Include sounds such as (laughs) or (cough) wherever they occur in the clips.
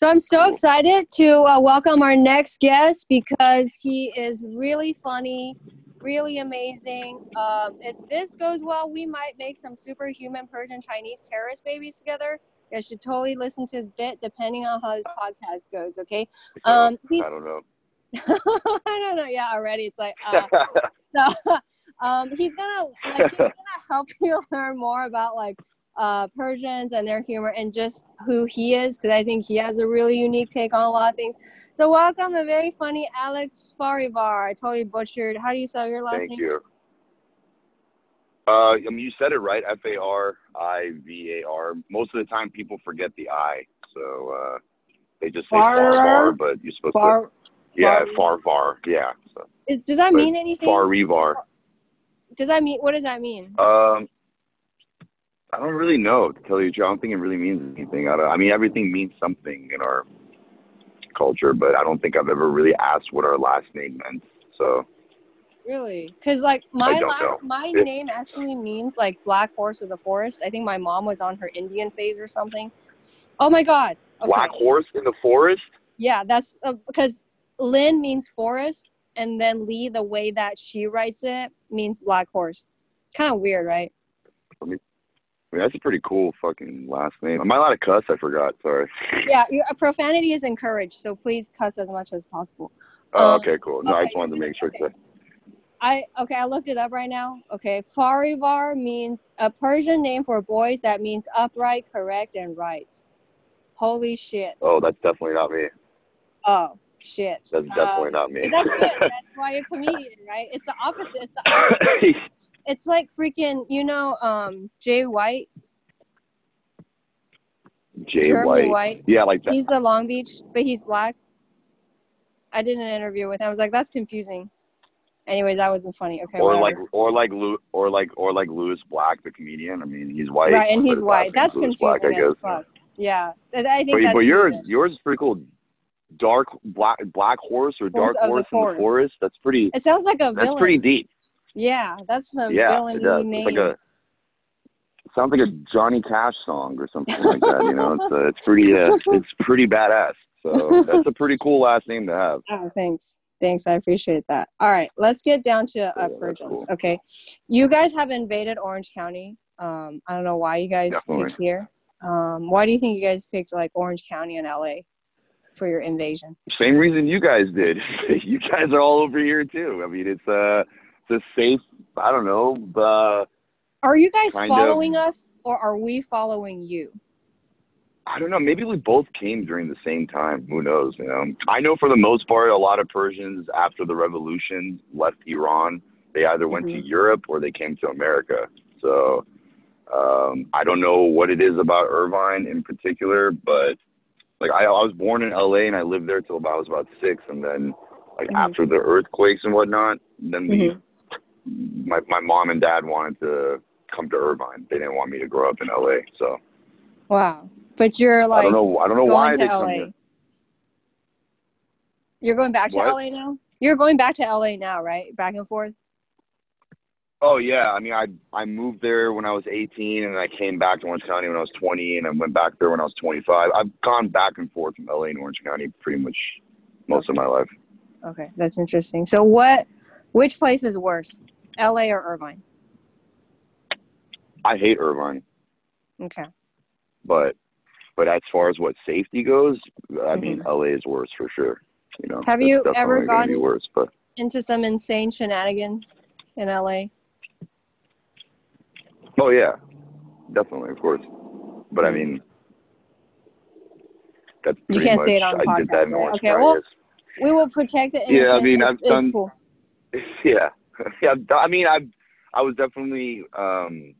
So I'm so excited to uh, welcome our next guest because he is really funny, really amazing. Um, if this goes well, we might make some superhuman Persian Chinese terrorist babies together. You should totally listen to his bit depending on how his podcast goes. Okay. Um, I don't know. (laughs) I don't know. Yeah, already it's like uh, (laughs) so. (laughs) Um, he's gonna like he's gonna help you learn more about like uh, Persians and their humor and just who he is because I think he has a really unique take on a lot of things. So welcome the very funny Alex Farivar. I totally butchered. How do you spell your last Thank name? you. Uh, I mean, you said it right. F A R I V A R. Most of the time, people forget the I, so uh, they just say Far- Farvar, but you're supposed Far, to. Yeah, Far- Farvar. Yeah. So Is- does that But mean anything? Farivar. Does that mean what does that mean? Um, I don't really know to tell you the truth. I don't think it really means anything. I, I mean, everything means something in our culture, but I don't think I've ever really asked what our last name meant. So Really? Because like my last know. my It- name actually means like black horse of the forest. I think my mom was on her Indian phase or something. Oh my god. Okay. black horse in the forest. Yeah, that's uh, because Lynn means forest, and then Lee, the way that she writes it, means black horse. Kind of weird, right? I mean, that's a pretty cool fucking last name. Am I allowed to cuss? I forgot. Sorry. (laughs) Yeah, uh, profanity is encouraged, so please cuss as much as possible. Oh, Um, okay, cool. No, I just wanted to make sure. okay. I okay, I looked it up right now. Okay, Farivar means a Persian name for boys that means upright, correct, and right. Holy shit! oh, that's definitely not me. Oh, shit! That's definitely not me. That's good. (laughs) That's why you're a comedian, right? It's the opposite. It's the (laughs) opposite. It's like freaking you know um Jay White, Jay White. White. Yeah, like that. He's a Long Beach, but he's black. I did an interview with him. I was like, that's confusing. Anyways, that wasn't funny. Okay, or whatever. like, or like, Lew, or like, or like Lewis Black, the comedian. I mean, he's white. right, and he's white. That's Lewis confusing Black, as fuck. Yeah, I think But, that's but yours, even. yours is pretty cool. Dark black black horse or Horse dark of the horse in the forest. That's pretty. It sounds like a That's villain. pretty deep. Yeah, that's some Yeah, name. It's like a. It sounds like a Johnny Cash song or something like that. You know, it's uh, it's pretty uh, (laughs) it's pretty badass. So that's a pretty cool last name to have. Oh, thanks. Thanks. I appreciate that. All right, let's get down to uh, Yeah, that's cool. Okay. You guys have invaded Orange County. Um, I don't know why you guys Definitely. picked here. Um, why do you think you guys picked like Orange County and LA for your invasion? Same reason you guys did. (laughs) you guys are all over here too. I mean, it's uh, a safe. I don't know. Uh, Are you guys Kind of. following us or are we following you? I don't know. Maybe we both came during the same time. Who knows? You know. I know for the most part, a lot of Persians after the revolution left Iran. They either went to Mhm. Europe or they came to America. So um, I don't know what it is about Irvine in particular, but like I, I was born in LA and I lived there till about I was about six, and then like Mhm. after the earthquakes and whatnot, then we, my my mom and dad wanted to come to Irvine. They didn't want me to grow up in LA, so. Wow. But you're like I don't know. I don't know why to they LA. come here. You're going back to What? LA now? You're going back to LA now, right? Back and forth? Oh yeah, I mean, I I moved there when I was 18, and I came back to Orange County when I was 20, and I went back there when I was 25. I've gone back and forth from LA and Orange County pretty much most of my life. Okay, that's interesting. So what which place is worse? LA or Irvine? I hate Irvine, Okay. but but as far as what safety goes, I mean, LA is worse for sure. You know, Mm-hmm. Have you ever gotten- worse? But Into some insane shenanigans in LA? oh yeah, definitely, of course. But I mean, that's. You can't say it on the I did that podcast, right? Okay, well- We will protect the Yeah, I mean, it's, I've done- cool. (laughs) yeah (laughs) yeah i mean i i was definitely um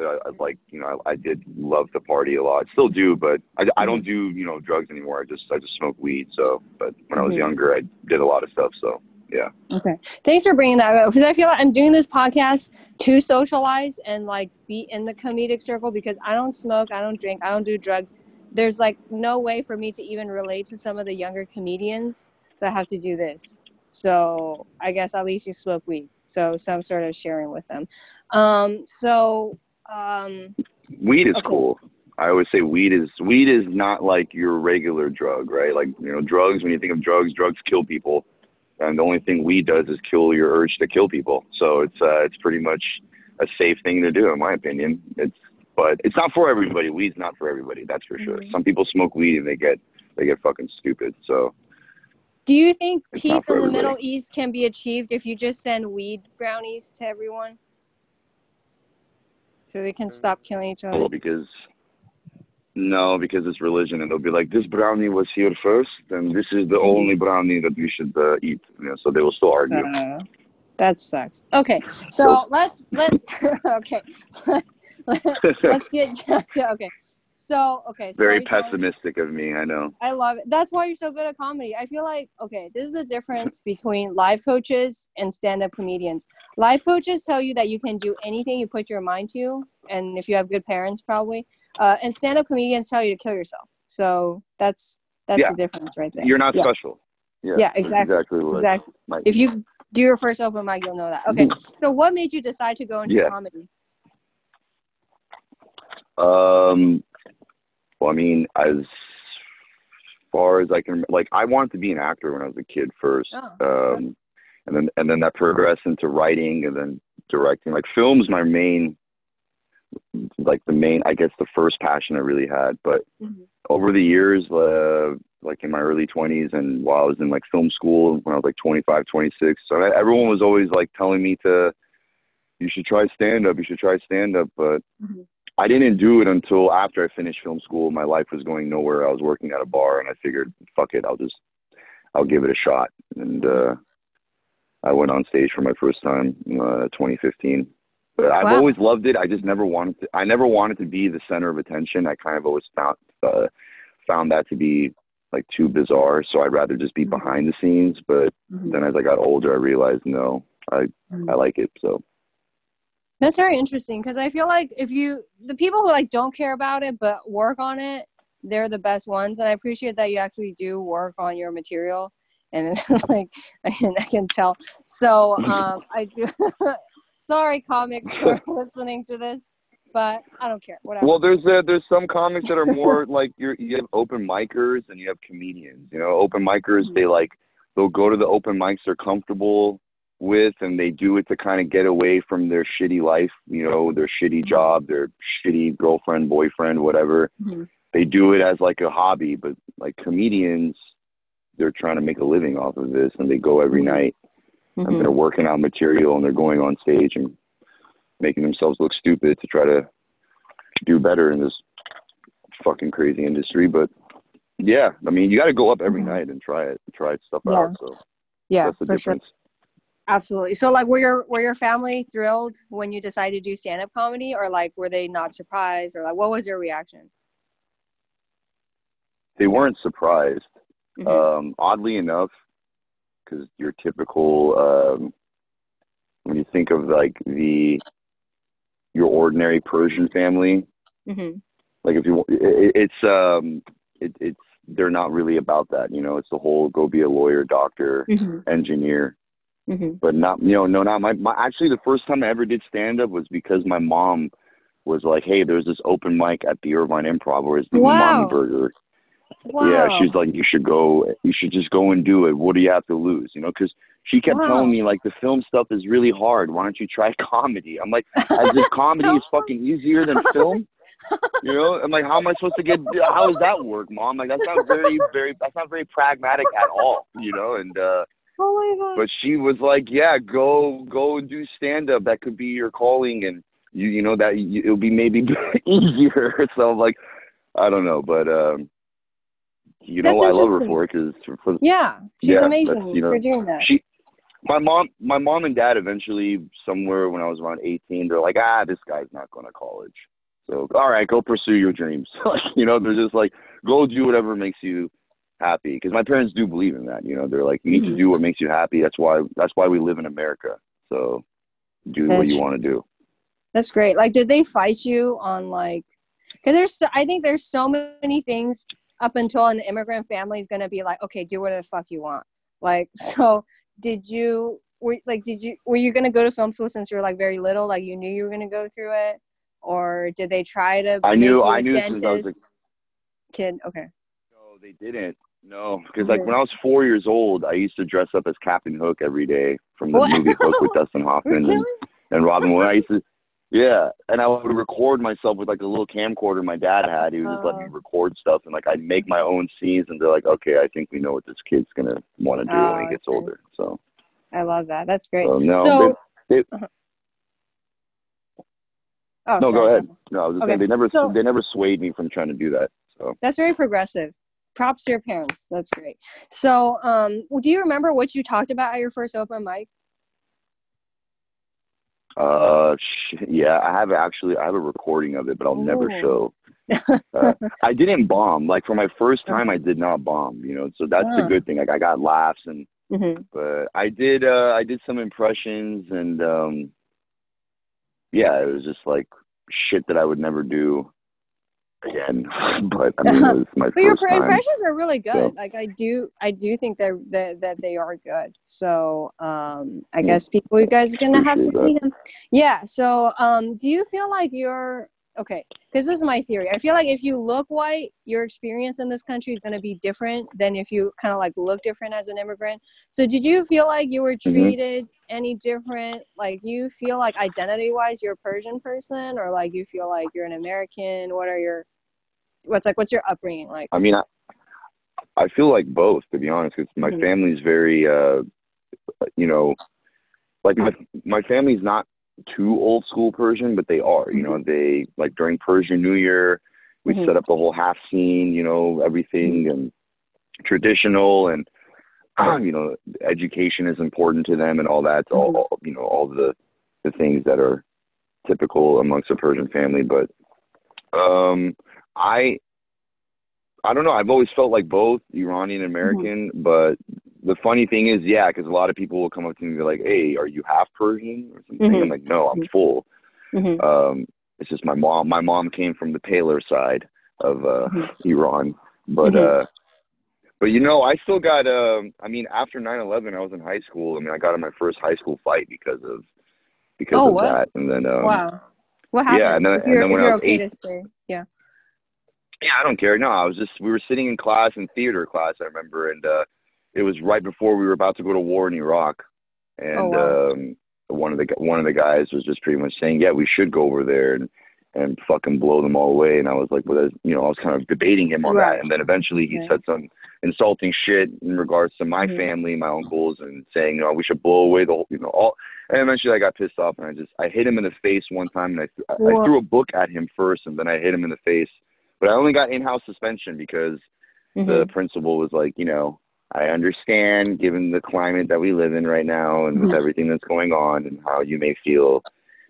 uh, like you know I, I did love to party a lot still do but i, I don't do you know drugs anymore i just i just smoke weed so but when i was Mhm. younger i did a lot of stuff so yeah Okay. Thanks for bringing that up because I feel like I'm doing this podcast to socialize and like be in the comedic circle because I don't smoke, I don't drink, I don't do drugs. There's like no way for me to even relate to some of the younger comedians. So I have to do this. So I guess at least you smoke weed. So some sort of sharing with them. Um, so um, weed is Okay. cool I always say weed is weed is not like your regular drug, right? Like you know, drugs. When you think of drugs, drugs kill people, and the only thing weed does is kill your urge to kill people. So it's uh, it's pretty much a safe thing to do, in my opinion. It's but it's not for everybody. Weed's not for everybody. That's for sure. Mhm. Some people smoke weed and they get they get fucking stupid. So Do you think It's peace in the. Middle East can be achieved if you just send weed brownies to everyone? So they can stop killing each other. well, because no, because it's religion, and they'll be like, this brownie was here first, and this is the only brownie that we should uh, eat. You know, so they will still argue. Uh, that sucks. Okay, so let's let's (laughs) okay. (laughs) let's get (laughs) to okay. So okay, Very pessimistic of me, I know. I love it. That's why you're so good at comedy. I feel like okay, this is the difference (laughs) between life coaches and stand-up comedians. Life coaches tell you that you can do anything you put your mind to, and if you have good parents, probably. Uh, and stand-up comedians tell you to kill yourself. So that's that's Yeah. the difference right there. You're not Yeah. special. Yeah, Yeah, exactly. Exactly. What Exactly. If you do your first open mic, you'll know that. Okay. (laughs) So what made you decide to go into Yeah. comedy? Um, I mean, as far as I can, like, I wanted to be an actor when I was a kid first, Oh, um, and then and then that progressed into writing and then directing. Like, film's my main, like the main, I guess, the first passion I really had. But Mhm. over the years, uh, like in my early 20s and while I was in like film school when I was like 25, 26, so I, everyone was always like telling me to, you should try stand up, you should try stand up, but Mhm. I didn't do it until after I finished film school. My life was going nowhere. I was working at a bar, and I figured, fuck it, I'll just, I'll give it a shot. And uh, I went on stage for my first time, uh, 2015. But I've Wow. always loved it. I just never wanted to. I never wanted to be the center of attention. I kind of always found uh, found that to be like too bizarre. So I'd rather just be Mhm. behind the scenes. But Mhm. then as I got older, I realized no, I Mhm. I like it. So That's very interesting because I feel like if you the people who like don't care about it but work on it, they're the best ones. And I appreciate that you actually do work on your material, and (laughs) like I can I can tell. So um, I do. (laughs) sorry, comics, for (laughs) listening to this, but I don't care. Whatever. Well, there's uh, there's some comics that are more like you're, you have open micers and you have comedians. You know, open micers they like they'll go to the open mics they're comfortable with, and they do it to kind of get away from their shitty life. You know, their shitty job, their shitty girlfriend, boyfriend, whatever. Mhm. They do it as like a hobby, but like comedians, they're trying to make a living off of this, and they go every Mhm. night Mhm. and they're working out material and they're going on stage and making themselves look stupid to try to do better in this fucking crazy industry. But yeah, I mean, you got to go up every Mhm. night and try it, try stuff Yeah. out. So yeah, that's the for sure. Absolutely. So like were your were your family thrilled when you decided to do stand up comedy or like were they not surprised or like what was their reaction? They weren't surprised. Mhm. Um, oddly enough, because your typical, um, when you think of like the your ordinary Persian family, mm-hmm. like if you it, it's um it, it's they're not really about that you know it's the whole go be a lawyer doctor Mhm. engineer Mhm. but not you know no not my, my actually the first time i ever did stand up was because my mom was like hey there's this open mic at the irvine improv where it's the Wow. umami burger Wow. yeah she's like you should go you should just go and do it what do you have to lose you know because she kept Wow. telling me like the film stuff is really hard why don't you try (laughs) comedy i'm like as if (laughs) comedy So is fucking easier than film you know i'm like how am i supposed to get how does that work mom like that's not very very that's not very pragmatic at all you know and uh Oh my god. but she was like yeah go go and do stand up that could be your calling and you you know that you, it'll be maybe (laughs) easier. (laughs) So I'm like i don't know but um you know i love her for it because yeah, she's yeah, amazing you know, for doing that. she my mom my mom and dad eventually somewhere when i was around 18 they're like ah this guy's not going to college. So all right go pursue your dreams. (laughs) You know they're just like go do whatever makes you happy because my parents do believe in that you know they're like you need Mhm. to do what makes you happy that's why that's why we live in america so do what you want to do That's great. Like, did they fight you on like? Because there's, so, I think there's so many things up until an immigrant family is gonna be like, okay, do whatever the fuck you want. Like, (laughs) so did you? Were like, did you? Were you gonna go to film school since you were like very little? Like, you knew you were gonna go through it, or did they try to? I knew- I knew since I was a- Kid, okay. No, they didn't. No, because like when I was four years old, I used to dress up as Captain Hook every day from the What? movie (laughs) Hook with Dustin Hoffman and, and Robin Williams. I used to, yeah, and I would record myself with like a little camcorder my dad had. He would just let me Oh. record stuff, and like I'd make my own scenes, and they're like, okay, I think we know what this kid's gonna want to do when Oh, he gets older. So, I love that. That's great. so no, so, they- they- (laughs) Uh-huh. oh, no, sorry, go ahead. No, I was just Okay, saying they never so- they never swayed me from trying to do that. So. That's very progressive. Props to your parents. That's great. So, um, do you remember what you talked about at your first open mic? Uh, sh- yeah, I have actually. I have a recording of it, but I'll never show. Uh, (laughs) I didn't bomb. Like for my first time, I did not bomb. You know, so that's the Ah. good thing. Like I got laughs, and hmm but I did. Uh, I did some impressions, and um, yeah, it was just like shit that I would never do again. (laughs) but I (laughs) mean, it was my But your first pr- time. impressions are really good. So- Like I do, I do think that that, that they are good. So, um, I Yeah. guess people, you guys are gonna have to Appreciate see them. Yeah. So, um, do you feel like you're okay? Because this is my theory. I feel like if you look white, your experience in this country is gonna be different than if you kind of like look different as an immigrant. So, did you feel like you were Mhm. treated any different? Like, do you feel like identity-wise, you're a Persian person, or like you feel like you're an American? What are your what's like what's your upbringing like I mean, I, I feel like both, to be honest, because my Mhm. family's very, uh, you know, like my my family's not too old school Persian, but they are. You know, they like during Persian New Year, we Mhm. set up the whole half scene. You know, everything and traditional and (clears throat) you know, education is important to them and all that. All, all you know, all the the things that are typical amongst a Persian family, but um I I don't know. I've always felt like both Iranian and American, but the funny thing is, yeah, because a lot of people will come up to me and be like, "Hey, are you half Persian or something?" Mhm. I'm like, "No, I'm full." Mhm. Um, it's just my mom. My mom came from the paler side of uh, Mhm. Iran, but Mhm. uh, but you know, I still got. Um, I mean, after 9/11, I was in high school. I mean, I got in my first high school fight because of because Oh, of what? that, and then um, wow what happened yeah, and then- and then when I was okay eight- yeah I don't care. No, I was just we were sitting in class in theater class, I remember, and uh it was right before we were about to go to war in Iraq. And Oh, wow. um one of the one of the guys was just pretty much saying, "Yeah, we should go over there and and fucking blow them all away." And I was like, "Well, that's- you know, I was kind of debating him on Right. that." And then eventually he said some insulting shit in regards to my family, my uncles, and saying, "You know, we should blow away the whole, you know, all." And eventually I got pissed off and I just I hit him in the face one time and I th- I, I threw a book at him first and then I hit him in the face. But I only got in-house suspension because the Mhm. principal was like, you know, I understand given the climate that we live in right now and with Mhm. everything that's going on and how you may feel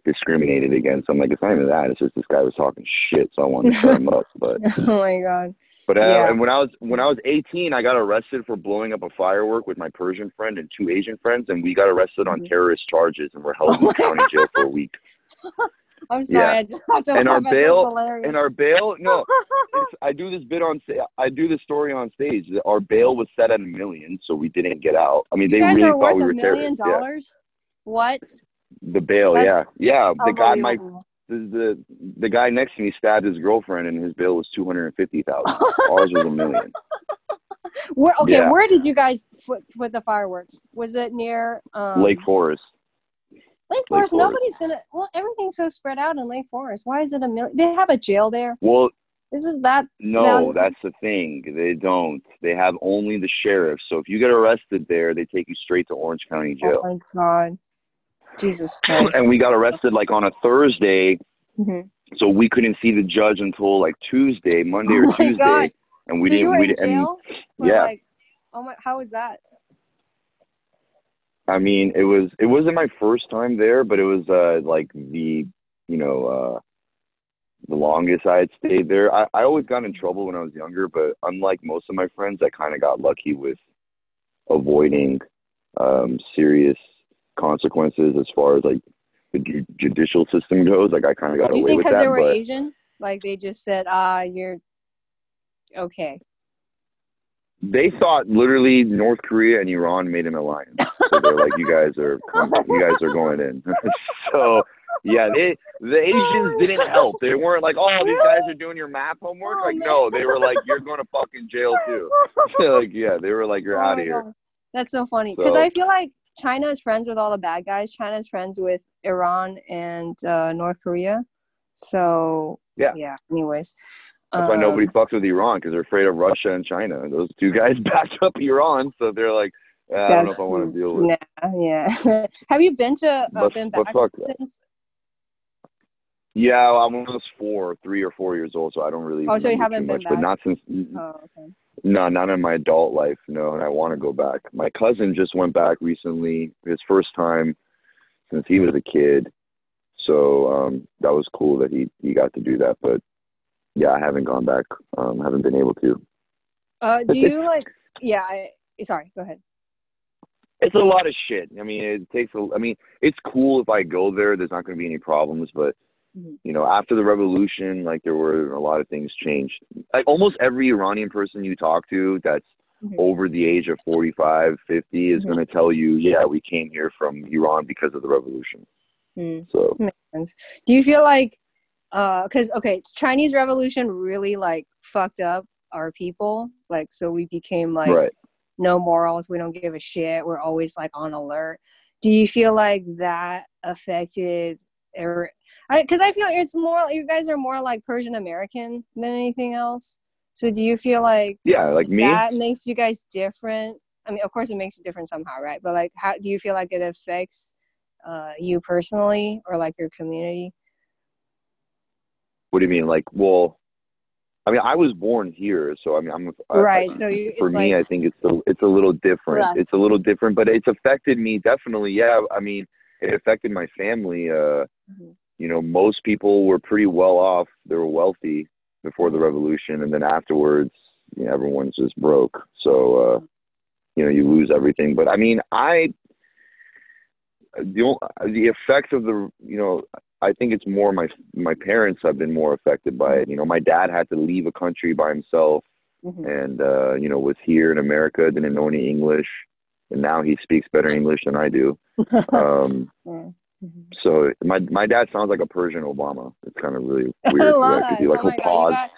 discriminated against. I'm like, it's not even that. It's just this guy was talking shit, so I wanted to shut him up. (laughs) But oh my god but uh, Yeah. and when I was when I was 18, I got arrested for blowing up a firework with my Persian friend and two Asian friends, and we got arrested on Mhm. terrorist charges and were held Oh in county jail for a week. (laughs) i'm sorry Yeah. i just have to And our laugh at this. bail- hilarious. And our bail, no, (laughs) I do this bit on I do this story on stage. Our bail was set at a million, so we didn't get out. I mean, you they really thought we a were million terrorists. Yeah. dollars what The bail, That's yeah, yeah. The guy, my the, the the guy next to me stabbed his girlfriend, and his bail was two hundred and fifty thousand. Ours was a million. (laughs) where okay Yeah. where did you guys put, put the fireworks was it near um Lake Forest. Lake forest Forest. nobody's gonna well everything's so spread out in lake forest why is it a million they have a jail there Well, isn't that no, that's the thing. They don't. They have only the sheriff. So if you get arrested there, they take you straight to Orange County Jail. oh Jail. my god jesus (clears throat) christ And we got arrested like on a Thursday, Mhm. so we couldn't see the judge until like Tuesday, Monday Oh or Tuesday, God. and we so didn't. We didn't. yeah. like oh my how was that I mean, it was it wasn't my first time there, but it was uh like the you know uh the longest I had stayed there. I, I always got in trouble when I was younger, but unlike most of my friends, I kind of got lucky with avoiding um serious consequences as far as like the ju- judicial system goes. Like I kind of got do you away think because they were but asian like they just said ah you're okay they thought literally North Korea and Iran made an alliance. So they're like, you guys are you guys are going in. (laughs) so yeah, they the Asians didn't help. They weren't like, oh, these guys are doing your math homework. Oh, like, no, they were like, you're going to fucking jail too. (laughs) like, yeah, they were like, you're Oh out of here. God. That's so funny because So- I feel like China is friends with all the bad guys. China is friends with Iran and uh, North Korea. So Yeah. yeah. Anyways, That's why Um, nobody fucks with Iran because they're afraid of Russia and China. Those two guys (laughs) backed up Iran, so they're like, "Ah, I don't know if I want to deal with. Nah, yeah. (laughs) Have you been to uh, But- been but back fuck. since? Yeah, I'm almost four, three or four years old, so I don't really. Oh, so you haven't been much, but back? not since. Oh, okay. No, not in my adult life. No, and I want to go back. My cousin just went back recently, his first time since he was a kid. So um, that was cool that he he got to do that. But yeah, I haven't gone back. Um, haven't been able to. Uh, do (laughs) you like? Yeah. I, sorry. Go ahead. It's a lot of shit. I mean, it takes a. I mean, it's cool if I go there. There's not going to be any problems. But Mhm. you know, after the revolution, like there were a lot of things changed. Like almost every Iranian person you talk to that's Mhm. over the age of 45, 50 is Mhm. going to tell you, yeah, we came here from Iran because of the revolution. Mm. So. Do you feel like, uh, because okay, Chinese Revolution really like fucked up our people, like so we became like right. No morals, we don't give a shit, we're always like on alert. Do you feel like that affected, or because I, feel it's more you guys are more like Persian American than anything else. So do you feel like Yeah, like me. that makes you guys different? I mean, of course, it makes you different somehow, right? But like, how do you feel like it affects uh, you personally or like your community? What do you mean? Like, well, I mean, I was born here, so I mean, I'm Right. I- So you, for me, like, I think it's a, it's a little different. It's a little different, but it's affected me definitely. Yeah, I mean, it affected my family. Uh, Mhm. you know, most people were pretty well off. They were wealthy before the revolution, and then afterwards, you know, everyone's just broke. So, uh, you know, you lose everything. But I mean, I the the effects of the you know I think it's more my my parents have been more affected by it. You know, my dad had to leave a country by himself Mhm. and uh, you know was here in America, didn't know any English, and now he speaks better English than I do. (laughs) Um, Yeah. Mhm. so my my dad sounds like a Persian Obama. It's kind of really (laughs) I weird. love because that. he like oh he'll pause. God,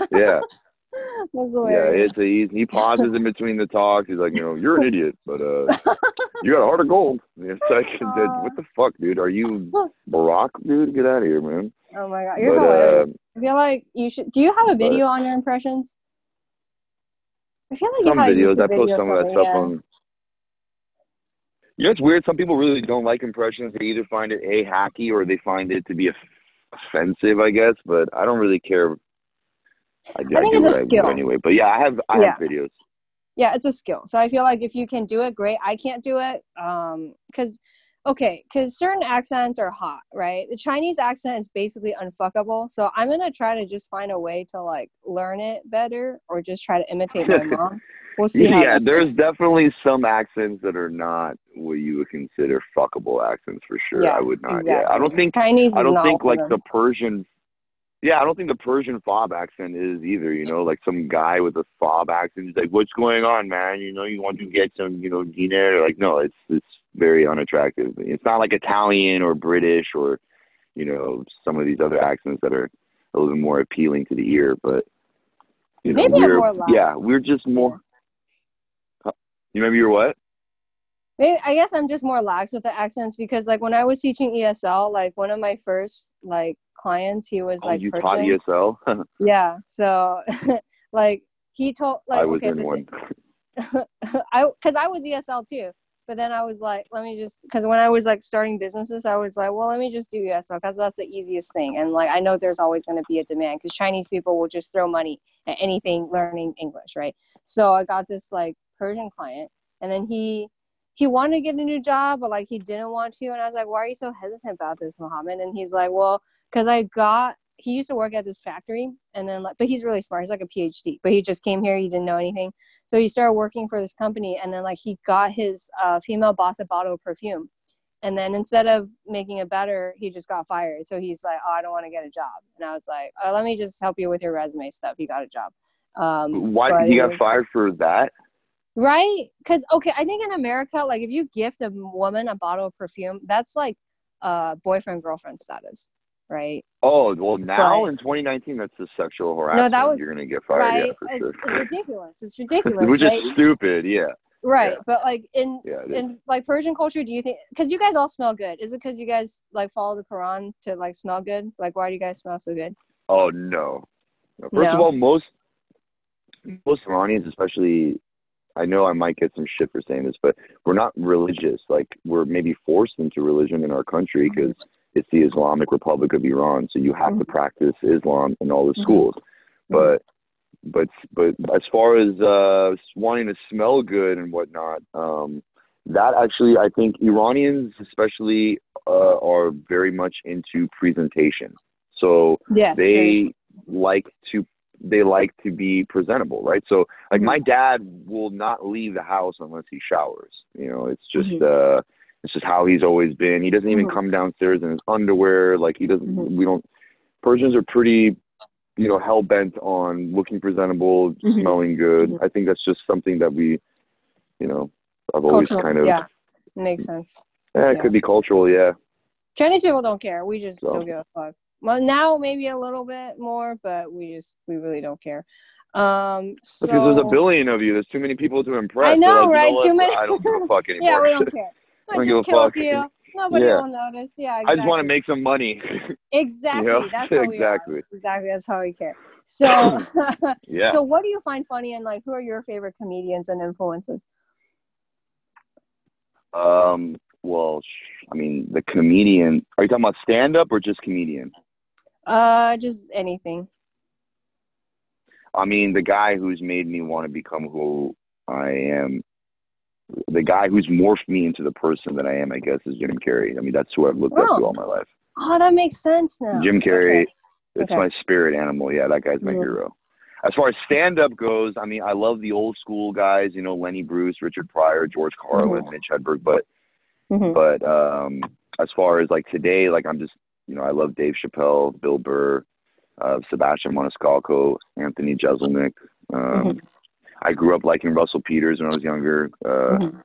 got, Yeah, (laughs) yeah. It's a, he, he pauses in between the talks. He's like, you know, you're an idiot, but uh, you got a heart of gold. It's like, dude, what the fuck, dude? Are you Barack, dude? Get out of here, man. oh my god, you're But uh, I feel like you should. Do you have a but- video on your impressions? I feel like you some videos. I post some of that stuff yeah. on. You know, it's weird. Some people really don't like impressions. They either find it a hacky or they find it to be offensive. I guess, but I don't really care. I, I, think do it's a I skill. anyway. But yeah, I have I Yeah. have videos. Yeah it's a skill so i feel like if you can do it great i can't do it um because okay because certain accents are hot right the chinese accent is basically unfuckable so i'm gonna try to just find a way to like learn it better or just try to imitate my (laughs) mom we'll see yeah, there's definitely some accents that are not what you would consider fuckable accents for sure. Yeah, I would not. Yeah, I don't think chinese I don't think like the. Persian. Yeah, I don't think the Persian fob accent is either. You know, like some guy with a fob accent. He's like, "What's going on, man? You know, you want to get some, you know, dinner?" Like, no, it's it's very unattractive. It's not like Italian or British or, you know, some of these other accents that are a little bit more appealing to the ear. But you know, Maybe we're yeah, we're just more. You maybe you're what? Maybe, I guess I'm just more lax with the accents because like when I was teaching ESL, like one of my first like clients, he was Oh, like you Persian. taught ESL. (laughs) Yeah. So (laughs) like he told like I was okay, in one. (laughs) I because I was ESL too, but then I was like, let me just because when I was like starting businesses, I was like, well, let me just do ESL because that's the easiest thing, and like I know there's always going to be a demand because Chinese people will just throw money at anything learning English, right? So I got this like Persian client, and then he he wanted to get a new job, but like he didn't want to, and I was like, why are you so hesitant about this, Mohammed? And he's like, well, because I got he used to work at this factory and then like but he's really smart he's like a phd but he just came here he didn't know anything. So he started working for this company and then like he got his uh, female boss a bottle of perfume. And then instead of making it better he just got fired. So he's like oh i don't want to get a job. And i was like oh, let me just help you with your resume stuff. He got a job. Um, Why he got was- fired for that? Right because okay i think in america like if you gift a woman a bottle of perfume that's like uh boyfriend girlfriend status, right? Oh well, now Right. in 2019, that's a sexual harassment. no, that was- You're gonna get fired. right? Yeah, it's, sure. it's ridiculous. It's (laughs) ridiculous, Which right? is stupid. Yeah. right. yeah. But like in Yeah. in like Persian culture, do you think because you guys all smell good? Is it because you guys like follow the Quran to like smell good? Like why do you guys smell so good? Oh no. No, First of all, most most Iranians, especially, I know I might get some shit for saying this, but we're not religious. Like we're maybe forced into religion in our country Mm-hmm. because it's the Islamic Republic of Iran, so you have to Mhm. practice Islam in all the Mhm. schools. But but but as far as uh, wanting to smell good and whatnot, um, that actually I think Iranians especially uh, are very much into presentation. So Yes. they like to they like to be presentable, right? So like Mhm. my dad will not leave the house unless he showers. You know, it's just Mhm. uh it's just how he's always been. He doesn't even Mhm. come downstairs in his underwear. Like he doesn't Mhm. we don't Persians are pretty you know, hell bent on looking presentable, Mhm. smelling good. Mhm. I think that's just something that we you know, I've always Cultural, kind of yeah, makes sense. eh, it yeah. could be cultural, yeah. Chinese people don't care. We just So. don't give a fuck. Well, now maybe a little bit more, but we just we really don't care. Um, so Because there's a billion of you. There's too many people to impress. I know, like, you right? Too many- I don't give a fuck anymore. (laughs) yeah, we don't care. (laughs) I don't just give a kill a fuck. few. Nobody Yeah. will notice. Yeah, I just want to make some money. (laughs) exactly. know? That's how we Exactly. are. Exactly. That's how we care. (clears throat) So, yeah. so what do you find funny and like who are your favorite comedians and influences? um. Well, I mean, the comedian. Are you talking about stand up or just comedian? Uh, just anything. I mean, the guy who's made me want to become who I am. The guy who's morphed me into the person that I am, I guess, is Jim Carrey. I mean, that's who I've looked up Oh. to all my life. Oh, that makes sense now. Jim Carrey. Okay. It's Okay. my spirit animal. Yeah, that guy's my hero. As far as stand up goes, I mean, I love the old school guys, you know, Lenny Bruce, Richard Pryor, George Carlin, Mhm. Mitch Hedberg. But Mhm. but um, as far as like today, like I'm just, you know, I love Dave Chappelle, Bill Burr, uh, Sebastian Maniscalco, Anthony Jeselnik. Um, I grew up liking Russell Peters when I was younger. Uh, Mhm.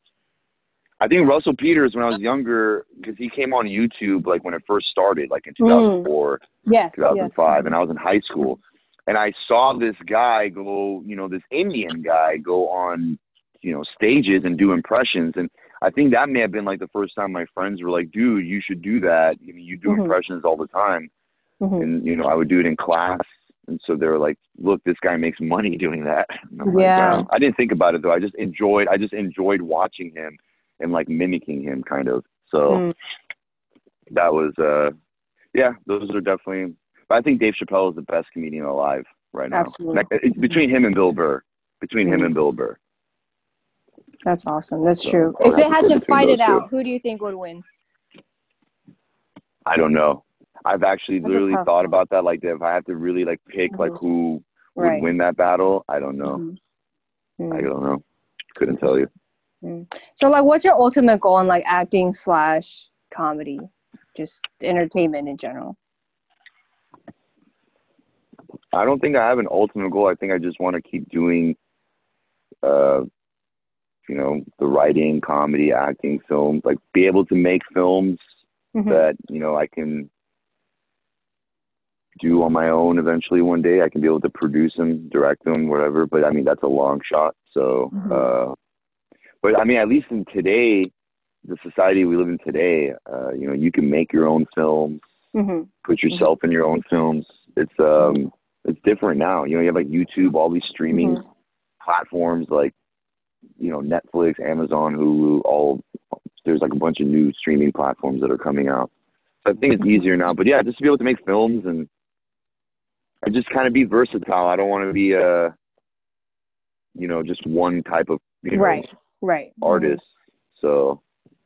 I think Russell Peters when I was younger because he came on YouTube like when it first started, like in Mm. 2004. Yes. 2005 yes. and I was in high school and I saw this guy go, you know, this Indian guy go on, you know, stages and do impressions and I think that may have been like the first time my friends were like, dude, you should do that. I mean, you do Mhm. impressions all the time. Mhm. And, you know, I would do it in class. And so they were like, look, this guy makes money doing that. (laughs) I'm like, Yeah. I didn't think about it though. I just enjoyed, I just enjoyed watching him and like mimicking him kind of. So Mm. that was, uh, yeah, those are definitely. But I think Dave Chappelle is the best comedian alive right now. Absolutely. Between him and Bill Burr. Between him Mhm. and Bill Burr. That's awesome. That's So, true. If to had to fight it two. out, who do you think would win? I don't know. I've actually That's literally thought one. about that. Like, if I have to really like pick like Mhm. who would Right. win that battle, I don't know. Mhm. I Mm. don't know. Couldn't tell you. So, like, what's your ultimate goal in like acting slash comedy, just entertainment in general? I don't think I have an ultimate goal. I think I just want to keep doing, uh, you know, the writing, comedy, acting, film. Like, be able to make films Mhm. that you know I can do on my own eventually one day. I can be able to produce them, direct them, whatever. But I mean, that's a long shot. So, Mhm. uh, but I mean, at least in today, the society we live in today, uh, you know, you can make your own films, Mhm. put yourself in your own films. It's um, it's different now. You know, you have like YouTube, all these streaming Mhm. platforms like you know Netflix, Amazon, Hulu, all there's like a bunch of new streaming platforms that are coming out. So I think it's easier now. But yeah, just to be able to make films and and just kind of be versatile. I don't want to be a you know just one type of you know, Right. Right. artist. So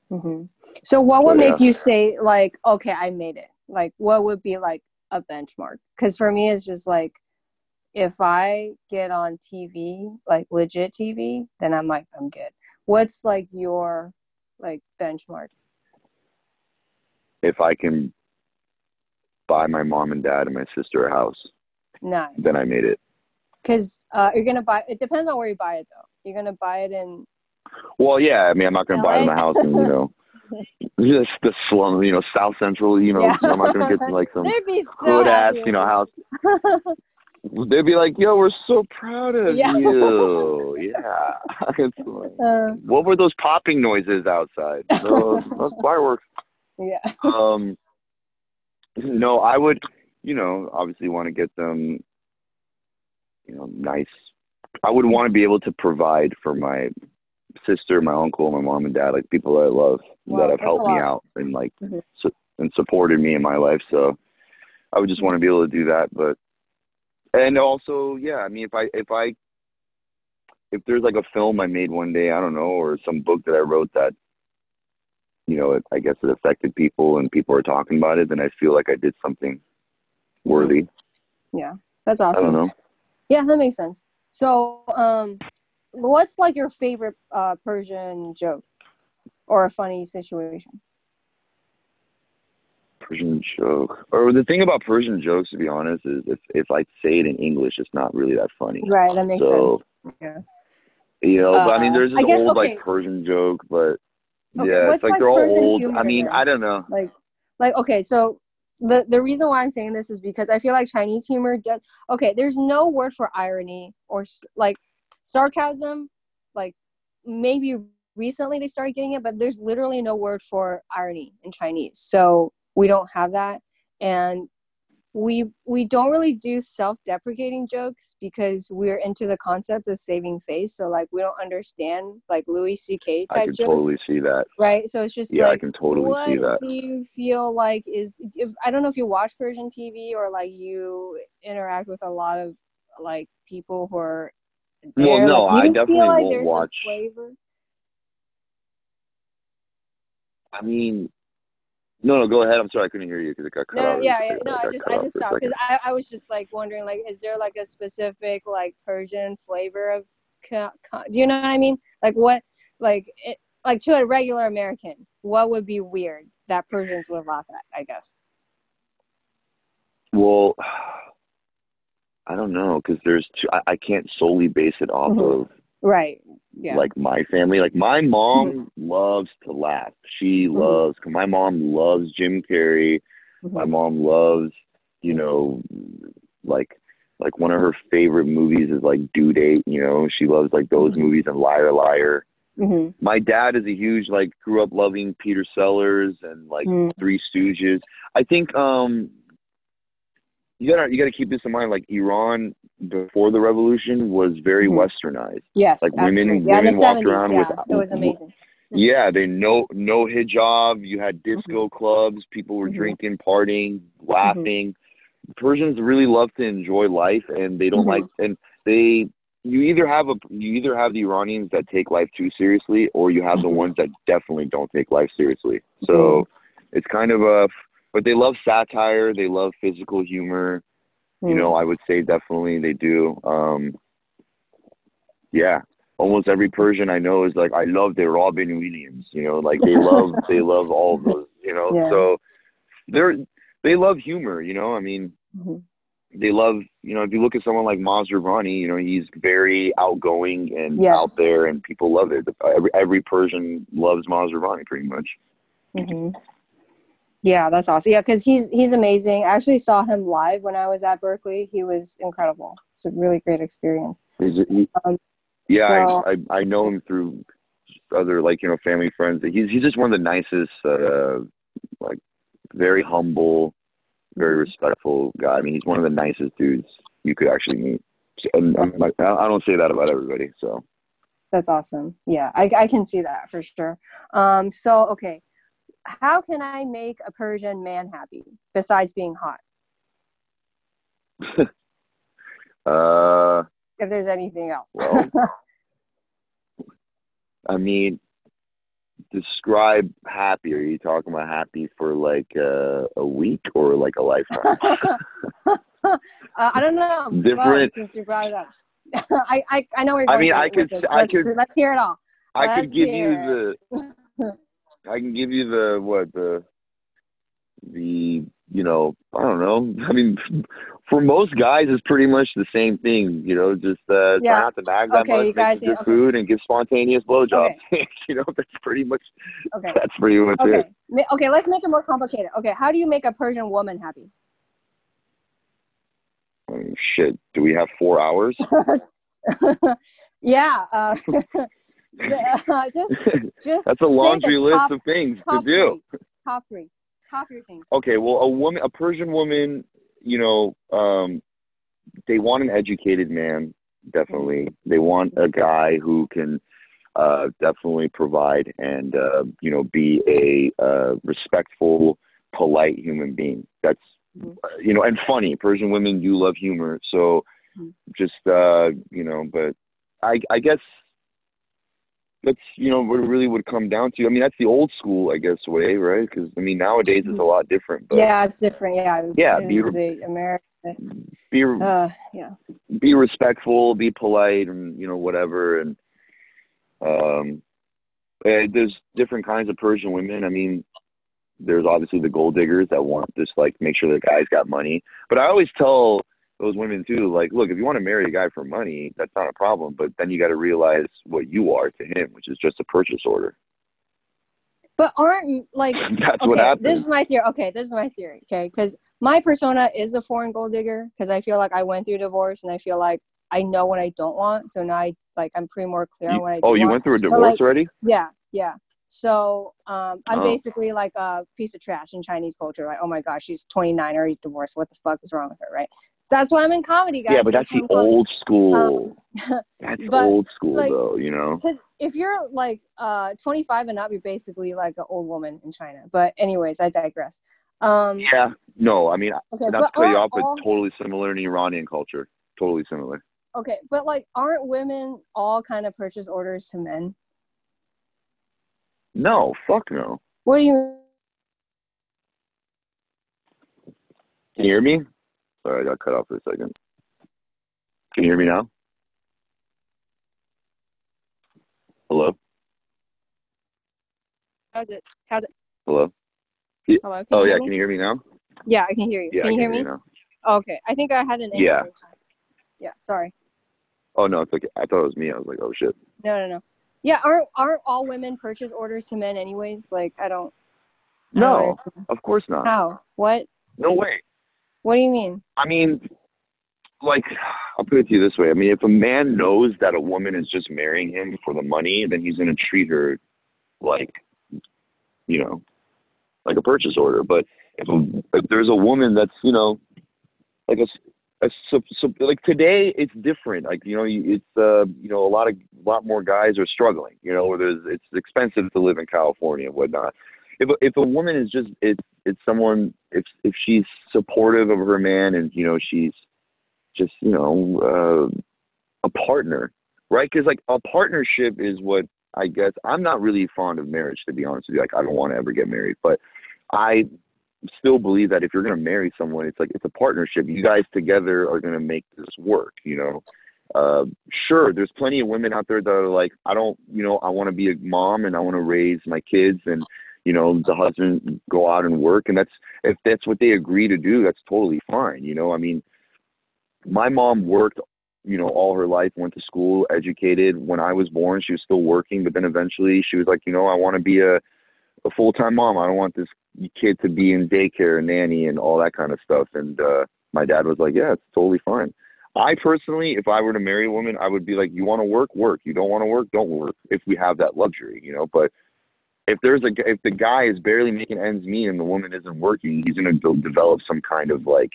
hmm So, what would So, make yeah. you say like, okay, I made it? Like, what would be like a benchmark? Because for me, it's just like, if I get on TV, like legit TV, then I'm like, I'm good. What's like your like benchmark? if I can buy my mom and dad and my sister a house, Nice. then I made it. Because uh, you're gonna buy. It depends on where you buy it, though. You're gonna buy it in. Well, yeah. I mean, I'm not going to buy them a house in you know (laughs) just the slum, you know, South Central. You know, Yeah. I'm not gonna get like (laughs) some hood ass, you know, house. (laughs) They'd be like, "Yo, we're so proud of Yeah. you." (laughs) Yeah. (laughs) It's like. Uh, what were those popping noises outside? (laughs) Those, those fireworks. yeah. Um, no, I would, you know, obviously want to get them, you know, nice. I would want to be able to provide for my sister, my uncle, my mom and dad, like people that I love Wow, that have helped me out and like Mhm. su- and supported me in my life. So I would just want to be able to do that, but and also, yeah, I mean, if I if I if there's like a film I made one day, I don't know, or some book that I wrote that you know, it, I guess it affected people and people are talking about it, then I feel like I did something worthy. Yeah, that's awesome. I don't know. Yeah, that makes sense. So, um, what's like your favorite uh, Persian joke or a funny situation? Persian joke. Or the thing about Persian jokes, to be honest, is if if I say it in English, it's not really that funny. Right, that makes So, sense. Yeah. You know, but I mean, Uh, there's an guess- old okay. like Persian joke, but Okay, yeah, it's like, like, they're all Persian old. I mean. I don't know. Like, like okay, so the the reason why I'm saying this is because I feel like Chinese humor does. Okay, there's no word for irony or like sarcasm. Like maybe recently they started getting it, but there's literally no word for irony in Chinese. So we don't have that, and we we don't really do self-deprecating jokes because we're into the concept of saving face. So like we don't understand like Louis C.K. I type can jokes, totally see that. right? So it's just Yeah, I can totally what see that. do you feel like is if I don't know if you watch Persian TV or like you interact with a lot of like people who are Well, no, like, I definitely like won't there's watch. a flavor I mean, no, no, go ahead. I'm sorry, I couldn't hear you because it got cut no out. yeah, yeah no I just I just stopped because. I, I was just like wondering like is there like a specific like Persian flavor of do you know what I mean like what like it like to a regular American what would be weird that Persians would laugh at I guess Well, I don't know because there's two. I, I can't solely base it off Mhm. of right yeah like my family. Like my mom loves to laugh. She Mhm. loves. My mom loves Jim Carrey. My Mhm. mom loves, you know, like like one of her favorite movies is like Due Date. You know, she loves like those Mhm. movies and Liar Liar. Mhm. My dad is a huge like grew up loving Peter Sellers and like Mm. Three Stooges. I think um you gotta you gotta keep this in mind. Like Iran before the revolution was very Mhm. westernized. Yes, Like, women- yeah, women walked 70s, around yeah, with- it was amazing. Mhm. Yeah, they no no hijab. You had disco clubs. People were Mhm. drinking, partying, laughing. Persians really love to enjoy life, and they don't like. And they, you either have a you either have the Iranians that take life too seriously, or you have the ones that definitely don't take life seriously. So it's kind of a. But they love satire. They love physical humor. You Mm. know, I would say definitely they do. Um, yeah, almost every Persian I know is like, I love their Robin Williams. You know, like they love (laughs) they love all of those. You know, Yeah. so they're they love humor. You know, I mean, Mhm. they love you know if you look at someone like Maz you know, he's very outgoing and Yes. out there, and people love it. Every every Persian loves Maz Jobrani pretty much. Mhm. Yeah, that's awesome. Yeah, because he's he's amazing. I actually saw him live when I was at Berkeley. He was incredible. It's a really great experience. He, Um, Yeah, so- I, I I know him through other like you know family friends. He's he's just one of the nicest, uh, like very humble, very Mhm. respectful guy. I mean, he's one of the nicest dudes you could actually meet. And I'm like, I I don't say that about everybody. So That's awesome. Yeah, I, I can see that for sure. Um, so okay, how can I make a Persian man happy besides being hot? (laughs) uh, If there's anything else. Well, (laughs) I mean, describe happy. Are you talking about happy for like uh, a week or like a lifetime? (laughs) uh, I don't know. Different- ahead, since you brought it up. I, I I know where you're I mean, I could I Let's, could- let's hear it all. I could Let's give hear you the. I can give you the what the the you know I don't know. (laughs) I mean, for most guys, it's pretty much the same thing. You know, just uh, Yeah. try not to bag that Okay, you much, guys- make okay. food, and give spontaneous blowjobs. (laughs) you know, that's pretty much Okay. that's pretty much Okay. it. Okay, let's make it more complicated. Okay, how do you make a Persian woman happy? Oh, shit, do we have four hours? (laughs) yeah. Uh, uh, (laughs) just (laughs) just that's a laundry list top, of things to do. Three, top three. Top three things. Okay, well, a woman, a Persian woman, you know, um, they want an educated man, definitely. They want a guy who can uh, definitely provide and, uh, you know, be a uh, respectful, polite human being. That's, Mhm. uh, you know, and funny. Persian women do love humor. So Mhm. just, uh, you know, but I, I guess that's, you know, what it really would come down to. I mean, that's the old school, I guess, way, right? Because, I mean, nowadays it's a lot different. But yeah, it's different. Yeah. Yeah, be- the American. be Uh, yeah. be respectful, be polite, and you know whatever. And um, eh, there's different kinds of Persian women. I mean, there's obviously the gold diggers that want just like make sure the guy's got money. But I always tell those women too, like, look, if you want to marry a guy for money, that's not a problem. But then you got to realize what you are to him, which is just a purchase order. But aren't like (laughs) that's what okay, happens. this is my theory. Okay, this is my theory. Okay, because my persona is a foreign gold digger because I feel like I went through divorce and I feel like I know what I don't want. So now I like I'm pretty more clear on what I. oh, you want. went through a divorce like, already? Yeah, yeah. So um, I'm Oh. basically like a piece of trash in Chinese culture. Like, oh my gosh, she's 29 already divorced. What the fuck is wrong with her, right? That's why I'm in comedy, guys. Yeah, but that's why the old school. Um, (laughs) that's but, old school, like, though. You know. Because if you're like uh 25 and up, you're basically like an old woman in China. But anyways, I digress. Um, Yeah. No, I mean, okay, not to cut you off, but all- totally similar in Iranian culture. Totally similar. okay, but like, aren't women all kind of purchase orders to men? No, fuck no. What do you? Can you hear me? Sorry, I got cut off for a second. Can you hear me now? Hello? How's it? How's it? Hello? Hello. Oh, yeah. hear Can you hear me now? Yeah, I can hear you. Yeah, can you hear can me? now. okay, I think I had an. Yeah. Yeah. Sorry. Oh, no, it's okay. I thought it was me. I was like, oh, shit. No, no, no. Yeah, aren't aren't all women purchase orders to men anyways? Like, I don't. I don't No, of course not. How? What? No way. What do you mean? I mean, like, I'll put it to you this way. I mean, if a man knows that a woman is just marrying him for the money, then he's going to treat her like, you know, like a purchase order. But if, a, if there's a woman that's, you know, like a, a like today, it's different. Like, you know, it's, uh, you know, a lot of, a lot more guys are struggling, you know, where there's, it's expensive to live in California and whatnot. If, a- if a woman is just, it's, it's someone, if, if she's supportive of her man and, you know, she's, just you know uh, a partner right? Because like a partnership is what i guess i'm not really fond of marriage to be honest with you. Like i don't want to ever get married but i still believe that if you're going to marry someone it's like it's a partnership. You guys together are going to make this work you know? Uh, sure there's plenty of women out there that are like i don't you know i want to be a mom and i want to raise my kids and you know the husband go out and work and that's if that's what they agree to do that's totally fine you know? I mean my mom worked you know all her life went to school educated. When i was born she was still working but then eventually she was like you know i want to be a, a full-time mom. I don't want this kid to be in daycare and nanny and all that kind of stuff. And uh my dad was like yeah it's totally fine. I personally if i were to marry a woman i would be like you want to work work. You don't want to work don't work if we have that luxury you know? But if there's a if the guy is barely making ends meet and the woman isn't working he's going to develop some kind of like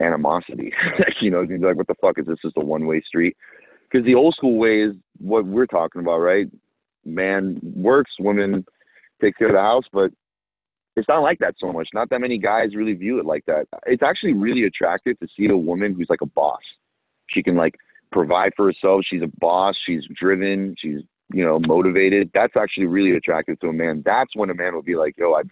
animosity. (laughs) you know, he's like, what the fuck is this? Just a one way street? Because the old school way is what we're talking about, right? Man works, woman takes care of the house, but it's not like that so much. Not that many guys really view it like that. It's actually really attractive to see a woman who's like a boss. She can like provide for herself. She's a boss. She's driven. She's you know motivated. That's actually really attractive to a man. That's when a man will be like, yo, I,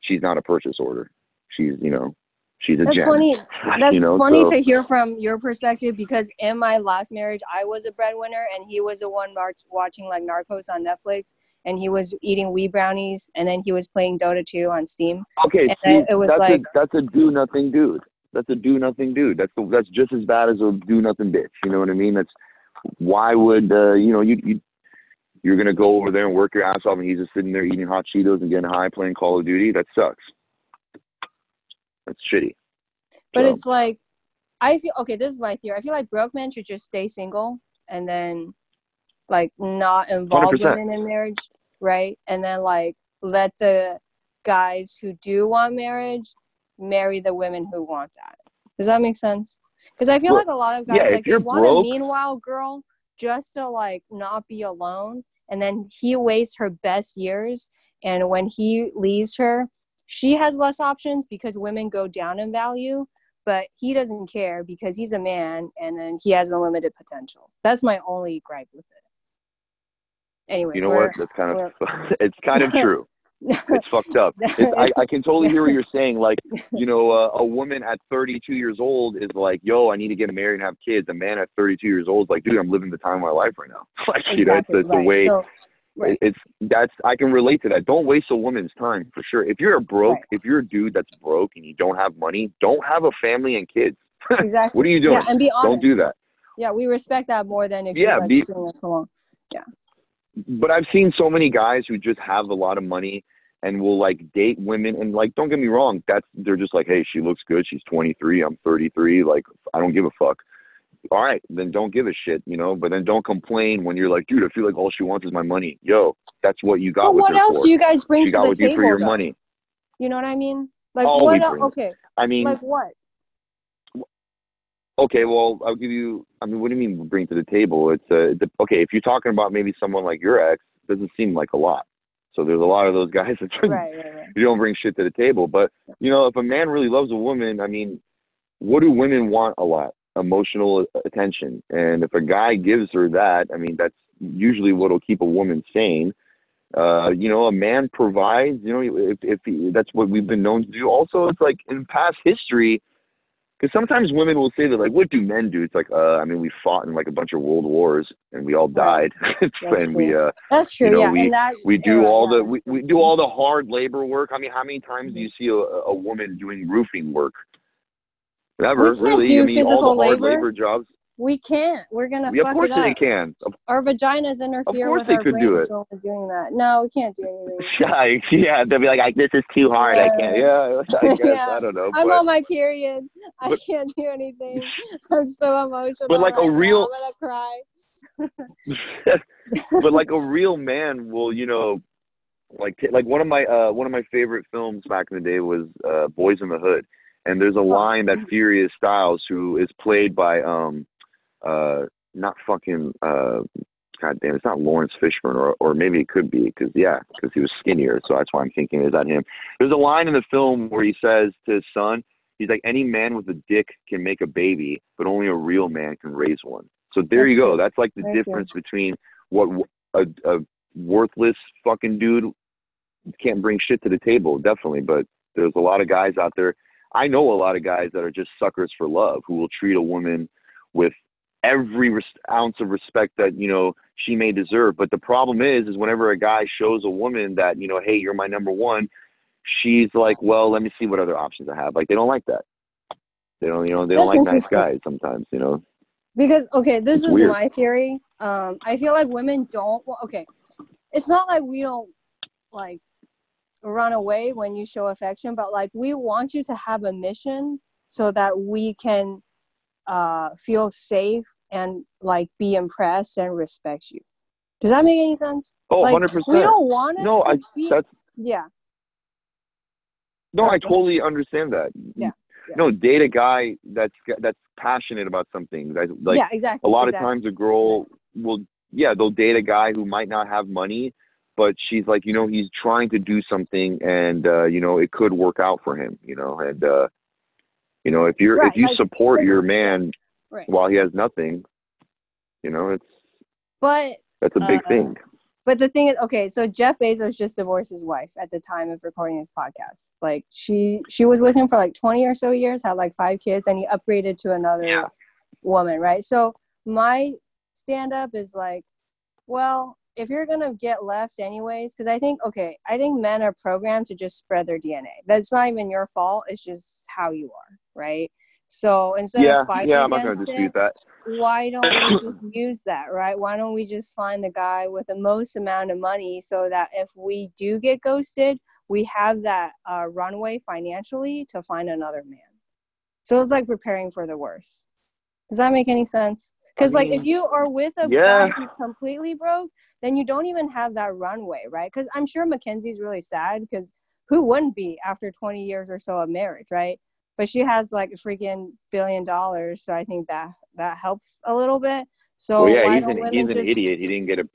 she's not a purchase order. She's you know she's a That's gem. funny. (laughs) That's you know, funny so- to hear from your perspective because in my last marriage, I was a breadwinner and he was the one watching like Narcos on Netflix and he was eating wee brownies and then he was playing Dota 2 on Steam. Okay, And see, it- it was that's like- a, that's a do nothing dude. that's a do nothing dude. That's the, that's just as bad as a do nothing bitch. You know what I mean? That's why would uh, you know you you you're gonna go over there and work your ass off, and he's just sitting there eating hot Cheetos and getting high playing Call of Duty. That sucks. That's shitty. But So- it's like, I feel okay. This is my theory. I feel like broke men should just stay single and then, like, not involve 100%. women in marriage, right? And then like let the guys who do want marriage marry the women who want that. Does that make sense? Because I feel Well, like a lot of guys yeah, like they you're want broke- a meanwhile girl just to like not be alone, and then he wastes her best years, and when he leaves her, she has less options because women go down in value but he doesn't care because he's a man and then he has unlimited potential that's my only gripe with it anyway You know what? That's kind of (laughs) it's kind of (laughs) true. It's fucked up. (laughs) It's, I, I can totally hear what you're saying. Like, you know, uh, a woman at 32 years old is like, "Yo, I need to get married and have kids." A man at 32 years old is like, "Dude, I'm living the time of my life right now." (laughs) like, you know, it's, Exactly, it's the right. way. So, right. it- It's that's I can relate to that. Don't waste a woman's time for sure. If you're a broke, Right. if you're a dude that's broke and you don't have money, don't have a family and kids. (laughs) exactly What are you doing? yeah and be honest don't do that. yeah we respect that more than if Yeah, you're like be- us along but I've seen so many guys who just have a lot of money and will like date women and like don't get me wrong, that's they're just like, hey, she looks good, she's 23, I'm 33, like I don't give a fuck. All right, then don't give a shit, you know. But then don't complain when you're like, dude, I feel like all she wants is my money. Yo, that's what you got what else for. do you guys bring she to got the with you table for your though? money. you know what i mean like All what el- okay I mean, like what okay, well, I'll give you. I mean, what do you mean bring to the table? It's uh, the, okay. If you're talking about maybe someone like your ex, doesn't seem like a lot. So there's a lot of those guys (laughs) that right right right you don't bring shit to the table. But you know, if a man really loves a woman, I mean, what do women want a lot? Emotional attention. And if a guy gives her that, I mean, that's usually what'll keep a woman sane. Uh, you know, a man provides. You know, if if he, that's what we've been known to do. Also, it's like in past history. Because sometimes women will say that, like, what do men do? It's like, uh, I mean, we fought in like a bunch of world wars and we all died, (laughs) and we, true. uh, that's true know, yeah we- and that we do era, all the we, we do all the hard labor work. I mean, how many times do you see a, a woman doing roofing work? Never, really. I mean, all the hard labor. labor jobs. We can't we're gonna Yeah, of fuck course it they up can. Our vaginas interfere course with they our could do it. when we're doing that no we can't do anything (laughs) yeah, yeah, they'll be like, "I- "This is too hard. I can't." Yeah, (laughs) I guess (laughs) Yeah. I don't know. I'm but on my period. I but- can't do anything. I'm so emotional. But like a right now. real- I'm gonna cry. but like a real man will, you know, like t- like one of my uh one of my favorite films back in the day was uh Boyz n the Hood, and there's a line that Furious Styles, who is played by um uh not fucking uh God damn, it's not Laurence Fishburne, or or maybe it could be because yeah, because he was skinnier, so that's why I'm thinking is that him. There's a line in the film where he says to his son, he's like, any man with a dick can make a baby, but only a real man can raise one. So there That's you go. true. That's like the true. difference between what a worthless fucking dude can't bring shit to the table, definitely. But there's a lot of guys out there. I know a lot of guys that are just suckers for love who will treat a woman with every res- ounce of respect that you know she may deserve. But the problem is, is whenever a guy shows a woman that you know, hey, you're my number one, she's like, well, let me see what other options I have. Like they don't like that. They don't, you know, they don't like nice guys sometimes. You know. Because okay, this It's is weird. my theory. Um, I feel like women don't. Well, okay, it's not like we don't like run away when you show affection, but like we want you to have a mission so that we can uh, feel safe and like be impressed and respect you. Does that make any sense? Oh, like 100 we percent. don't want us No, to I be. that's Yeah, no, I totally understand that. Yeah, yeah. No, date a guy that's that's passionate about something. That, like yeah, exactly. a lot exactly. of times a girl will yeah they'll date a guy who might not have money but she's like you know he's trying to do something and uh you know it could work out for him you know and uh you know if you're Right, if you like, support your man Right. while he has nothing you know it's But that's a big Uh, thing But the thing is, okay, so Jeff Bezos just divorced his wife at the time of recording this podcast. Like she she was with him for like 20 or so years, had like five kids, and he upgraded to another Yeah. woman, right? So my stand up is like, well, if you're gonna get left anyways, because I think okay, I think men are programmed to just spread their DNA. That's not even your fault. It's just how you are, right? So instead yeah, of fighting yeah, I'm not against gonna dispute it, that. why don't we just use that, right? Why don't we just find the guy with the most amount of money so that if we do get ghosted, we have that uh, runway financially to find another man. So it's like preparing for the worst. Does that make any sense? Because like if you are with a yeah. guy who's completely broke, then you don't even have that runway, right? Because I'm sure MacKenzie's really sad because who wouldn't be after 20 years or so of marriage, right? But she has like a freaking billion dollars, so I think that that helps a little bit. So well, yeah, he's an he's an just idiot. He didn't get a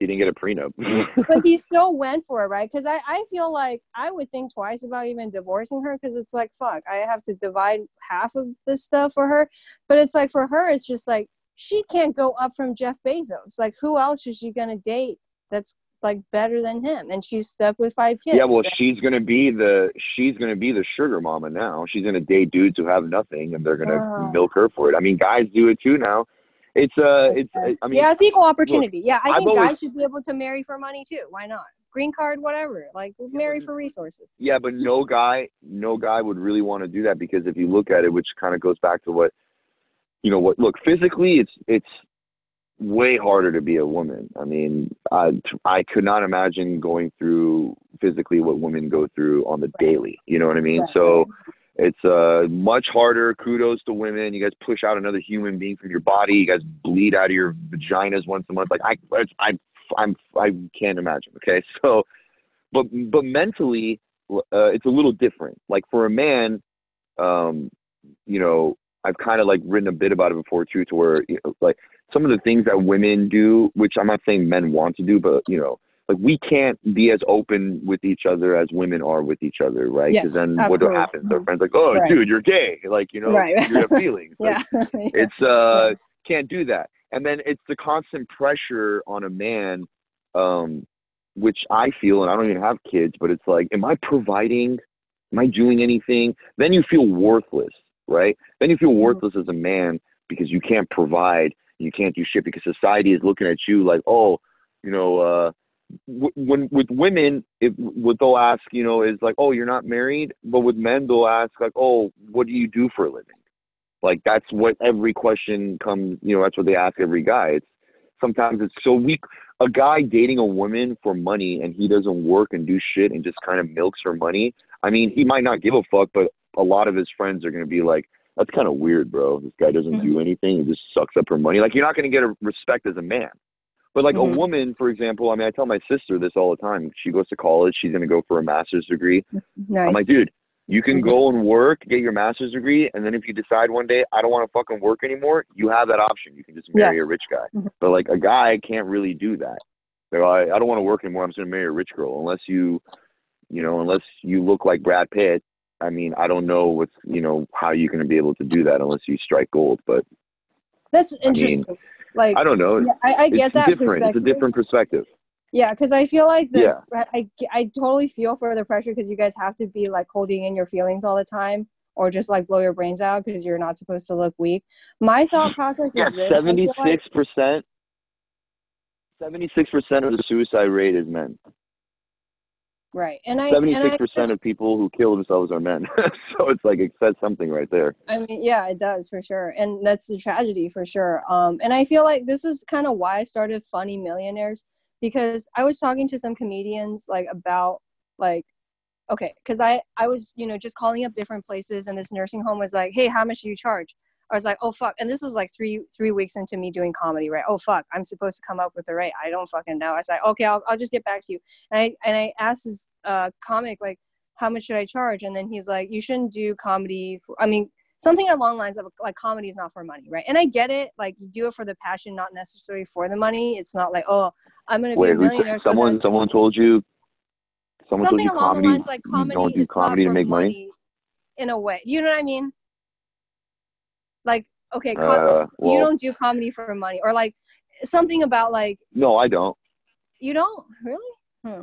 he didn't get a prenup. (laughs) but he still went for it, right? Because I, I feel like I would think twice about even divorcing her because it's like, fuck, I have to divide half of this stuff for her. But it's like for her, it's just like she can't go up from Jeff Bezos. Like, who else is she going to date that's like better than him? And she's stuck with five kids. yeah, well, she's gonna be the she's gonna be the sugar mama now. She's gonna date dudes who have nothing, and they're gonna Oh. milk her for it. I mean, guys do it too now. It's uh, it's Yes. I mean, yeah, it's equal opportunity. yeah, I think always- guys should be able to marry for money too. Why not? Green card, whatever. Like, marry for resources. Yeah, but no guy, no guy would really want to do that because if you look at it, which kind of goes back to what, you know, what look physically, it's it's way harder to be a woman. I mean, I I could not imagine going through physically what women go through on the daily. You know what I mean? Right, So it's uh much harder. Kudos to women. You guys push out another human being from your body. You guys bleed out of your vaginas once a month. Like I, it's, I, I'm, I can't imagine. Okay, (laughs) so, but but mentally, uh, it's a little different. Like for a man, um, you know, I've kind of like written a bit about it before too, to where you know, like some of the things that women do, which I'm not saying men want to do, but you know, like we can't be as open with each other as women are with each other, right? Yes, then what absolutely. happens? Our friends like, oh, Right. dude, you're gay. Like you know, Right. you have feelings. Like, (laughs) (laughs) Yeah. it's uh can't do that and then it's the constant pressure on a man um which i feel and i don't even have kids but it's like am i providing am i doing anything then you feel worthless right then you feel Mhm. worthless as a man because you can't provide you can't do shit because society is looking at you like oh you know uh w- when with women if what they'll ask you know is like oh you're not married but with men they'll ask like oh what do you do for a living like that's what every question comes, you know, that's what they ask every guy. It's sometimes it's so weak. A guy dating a woman for money and he doesn't work and do shit and just kind of milks her money. I mean, he might not give a fuck, but a lot of his friends are gonna be like, "That's kind of weird, bro. This guy doesn't do anything. He just sucks up her money." Like you're not gonna get a respect as a man. But like Mhm. a woman, for example, I mean, I tell my sister this all the time. She goes to college. She's gonna go for a master's degree. nice. I'm like, dude, you can Mhm. go and work, get your master's degree, and then if you decide one day I don't want to fucking work anymore, you have that option. You can just marry Yes. a rich guy. Mhm. But like a guy can't really do that. They're like, I don't want to work anymore. I'm just gonna marry a rich girl, unless you, you know, unless you look like Brad Pitt. I mean, I don't know what's, you know, how you're gonna be able to do that unless you strike gold. But That's mean, interesting. like, I don't know. yeah, I, I get that different. It's a different perspective. Yeah, because I feel like the Yeah. I, I totally feel for the pressure because you guys have to be like holding in your feelings all the time or just like blow your brains out because you're not supposed to look weak. My thought process Yeah, is. I seventy six percent. Seventy six percent of the suicide rate is men. Right, and I and Seventy-six I, percent of people who kill themselves are men. (laughs) so it's like it says something right there. I mean, yeah, it does for sure, and that's the tragedy for sure. Um, and I feel like this is kind of why I started Funny Millionaires because I was talking to some comedians like about like okay because i i was you know just calling up different places and this nursing home was like hey how much do you charge i was like oh fuck and this was like three three weeks into me doing comedy right? Oh fuck i'm supposed to come up with the rate i don't fucking know. I was like okay i'll, I'll just get back to you. And i and i asked this uh comic like how much should i charge? And then he's like you shouldn't do comedy for, i mean something along the lines of like comedy is not for money right? And i get it like you do it for the passion not necessarily for the money. It's not like oh i'm gonna be a millionaire so someone someone told you someone told you along comedy the lines like you don't do comedy to make money? money in a way. You know what i mean like okay com- Uh, you don't do comedy for money or like something about like no, I don't. you don't really hmm.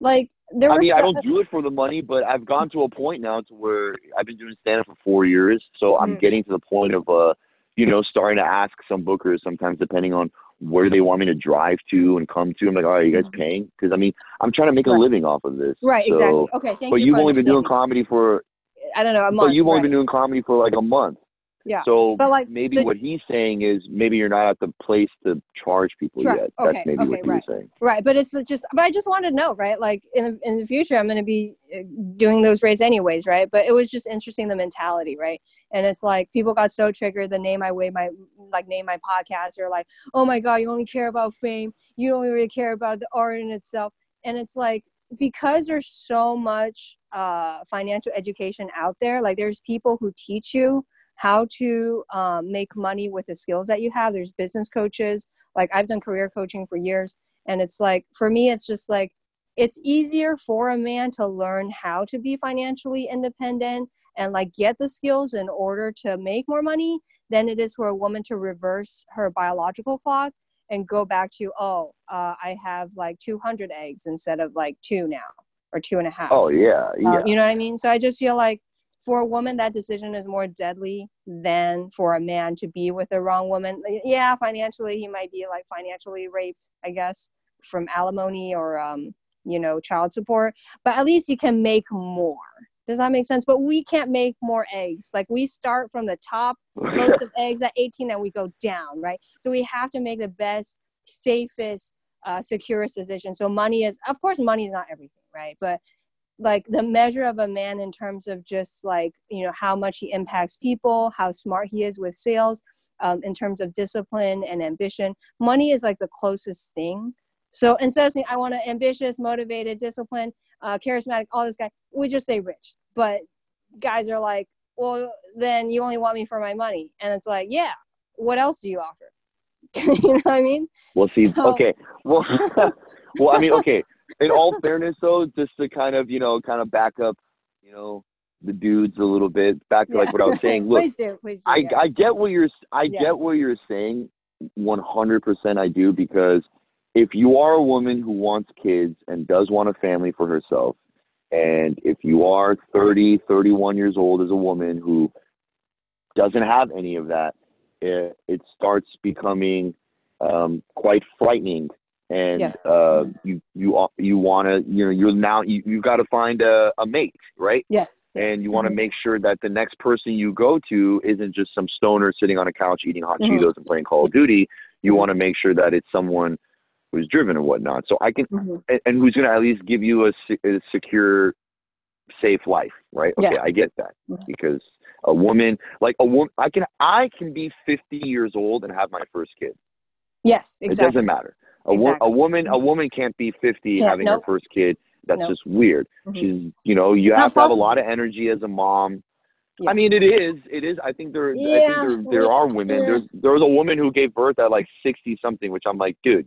like there I mean, I don't do it for the money, but I've gone to a point now to where I've been doing stand up for four years, so I'm Mhm. getting to the point of uh, you know, starting to ask some bookers sometimes depending on where they want me to drive to and come to. I'm like, all right, you guys Mhm. paying? Because I mean, I'm trying to make a Right. living off of this. right so, exactly okay thank But you But you've only been doing comedy for I don't know a month. But you've only right. been doing comedy for like a month. Yeah. So But, like, maybe the- what he's saying is maybe you're not at the place to charge people Sure. yet. Okay, maybe okay, what he right. was saying. Right, but it's just, but I just wanted to know, right? Like in the, in the future, I'm going to be uh, doing those rates anyways, right? But it was just interesting the mentality, right? And it's like people got so triggered the name I weigh my like name my podcast or like, oh my god, you only care about fame, you don't really care about the art in itself, and it's like because there's so much uh, financial education out there, like there's people who teach you how to um, make money with the skills that you have. There's business coaches. Like I've done career coaching for years and it's like for me it's just like it's easier for a man to learn how to be financially independent and like get the skills in order to make more money than it is for a woman to reverse her biological clock and go back to oh uh, i have like 200 eggs instead of like two now or two and a half Oh yeah, yeah. uh, you know what I mean? So I just feel like for a woman, that decision is more deadly than for a man to be with the wrong woman. Yeah, financially, he might be like financially raped, I guess, from alimony or, um, you know, child support, but at least you can make more. Does that make sense? But we can't make more eggs. Like we start from the top most of (laughs) eggs at 18 and we go down, right? So we have to make the best, safest, uh, securest decision. So money is, of course, money is not everything, right? But like the measure of a man in terms of just like you know how much he impacts people how smart he is with sales um, in terms of discipline and ambition money is like the closest thing. So instead of saying i want an ambitious motivated disciplined uh, charismatic all this guy we just say rich. But guys are like well then you only want me for my money. And it's like yeah what else do you offer? (laughs) You know what i mean? Well, see, So- okay. Well, (laughs) well, I mean, okay. In all fairness, though, just to kind of, you know, kind of back up, you know, the dudes a little bit, back to like what I was saying. (laughs) Look, please do please do I, yeah. I get what you're I Yeah. get what you're saying 100% I do because if you are a woman who wants kids and does want a family for herself and if you are 30 31 years old as a woman who doesn't have any of that it, it starts becoming um, quite frightening and Yes. uh, you you you want to you know you're now you you got to find a, a mate right yes and yes. you want to Mhm. make sure that the next person you go to isn't just some stoner sitting on a couch eating hot Mhm. Cheetos and playing Call of Duty. You Mhm. want to make sure that it's someone who's driven and whatnot. So I can, Mhm. and, and who's going to at least give you a, a secure, safe life, right? Okay, Yeah. I get that Mhm. because a woman, like a woman, I can, I can be 50 years old and have my first kid. yes It exactly doesn't matter. A, wo- a woman, a woman can't be 50 Can't- having her first kid. That's Nope. just weird. Mhm. She's, you know, you Not have to have a lot of energy as a mom. Yeah. I mean, it is. It is. I think there. I think there, there are women. yeah. There's there was a woman who gave birth at like sixty something, which I'm like, dude.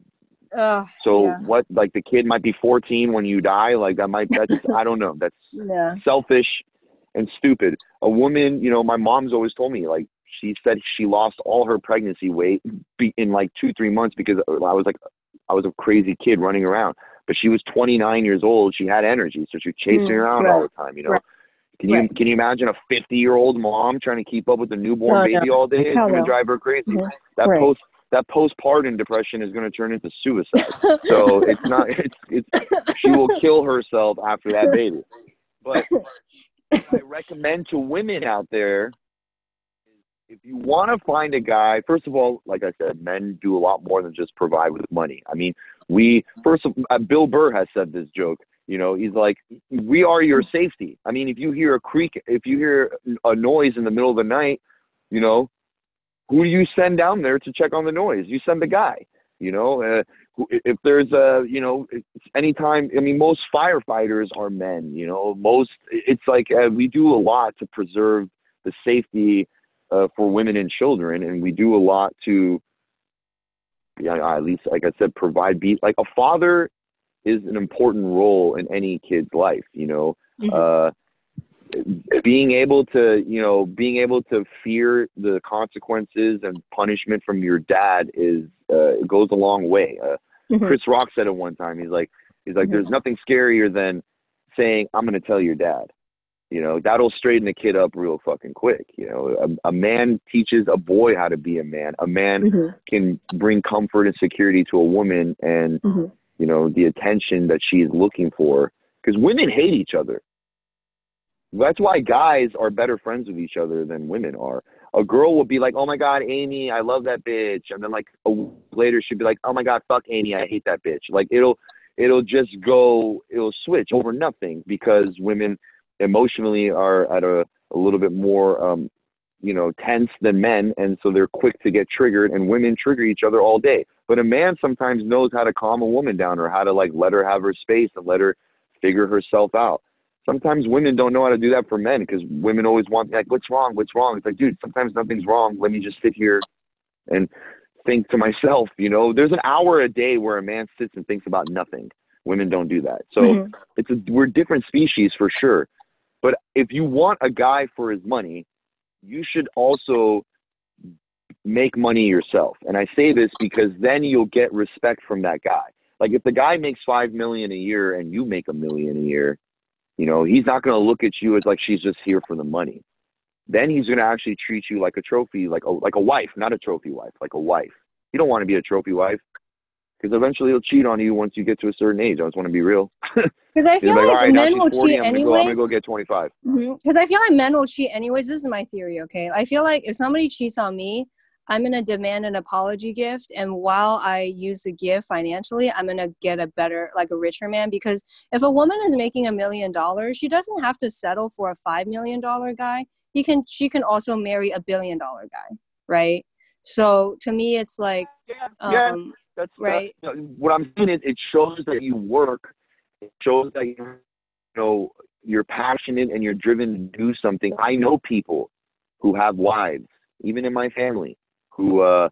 Ugh, So yeah. what? Like the kid might be fourteen when you die. Like that might. That's I don't know. That's (laughs) yeah selfish and stupid. A woman, you know, my mom's always told me like she said she lost all her pregnancy weight be- in like two three months because I was like I was a crazy kid running around. But she was 29 years old. She had energy, so she was chasing Mm, around right, all the time. You know, right, can you right. can you imagine a 50 year old mom trying to keep up with a newborn No, baby all day? It's Hell gonna no. drive her crazy. Mhm. That Right. post that postpartum depression is gonna turn into suicide. (laughs) so it's not. It's it's she will kill herself after that baby. But (laughs) I recommend to women out there if you want to find a guy, first of all, like I said, men do a lot more than just provide with money. I mean, we first of uh, Bill Burr has said this joke. You know, he's like, we are your safety. I mean, if you hear a creak, if you hear a noise in the middle of the night, you know, who do you send down there to check on the noise? You send the guy. You know, uh, if there's a, you know, it's anytime. I mean, most firefighters are men. You know, most. It's like uh, we do a lot to preserve the safety uh, for women and children, and we do a lot to, yeah, at least like I said, provide. Be like a father is an important role in any kid's life. You know, Mhm. uh, being able to, you know, being able to fear the consequences and punishment from your dad is uh, it goes a long way. Uh, Mhm. Chris Rock said it one time. He's like, he's like, Mhm. there's nothing scarier than saying, "I'm going to tell your dad." You know, that'll straighten the kid up real fucking quick. You know, a, a man teaches a boy how to be a man. A man Mhm. can bring comfort and security to a woman, and Mhm. you know the attention that she is looking for. Because women hate each other. That's why guys are better friends with each other than women are. A girl will be like, "Oh my God, Amy, I love that bitch," and then like a week later she'll be like, "Oh my God, fuck Amy, I hate that bitch." Like it'll it'll just go it'll switch over nothing because women emotionally are at a, a little bit more um, you know tense than men and so they're quick to get triggered and women trigger each other all day. But a man sometimes knows how to calm a woman down or how to like let her have her space and let her figure herself out. Sometimes women don't know how to do that for men because women always want like what's wrong? What's wrong? It's like dude sometimes nothing's wrong. Let me just sit here and think to myself you know? There's an hour a day where a man sits and thinks about nothing. Women don't do that. So mm-hmm. it's a we're different species for sure but if you want a guy for his money you should also make money yourself and i say this because then you'll get respect from that guy like if the guy makes five million a year and you make a million a year you know, he's not going to look at you as like she's just here for the money. Then he's going to actually treat you like a trophy, like a like a wife, not a trophy wife, like a wife. You don't want to be a trophy wife because eventually he'll cheat on you once you get to a certain age. I just want to be real. (laughs) Because I feel like, like right, men will 40, cheat I'm anyways. Go, I'm gonna go get 25. Because mm-hmm. I feel like men will cheat anyways. This is my theory. Okay, I feel like if somebody cheats on me, I'm going to demand an apology gift. And while I use the gift financially, I'm going to get a better, like a richer man. Because if a woman is making a million dollars, she doesn't have to settle for a $5 million guy. He can, she can also marry a billion dollar guy. Right. So to me, it's like, yeah, yeah um, that's right. That's, what I'm saying is it shows that you work. It shows that you know, you're passionate and you're driven to do something. I know people who have wives, even in my family, who uh,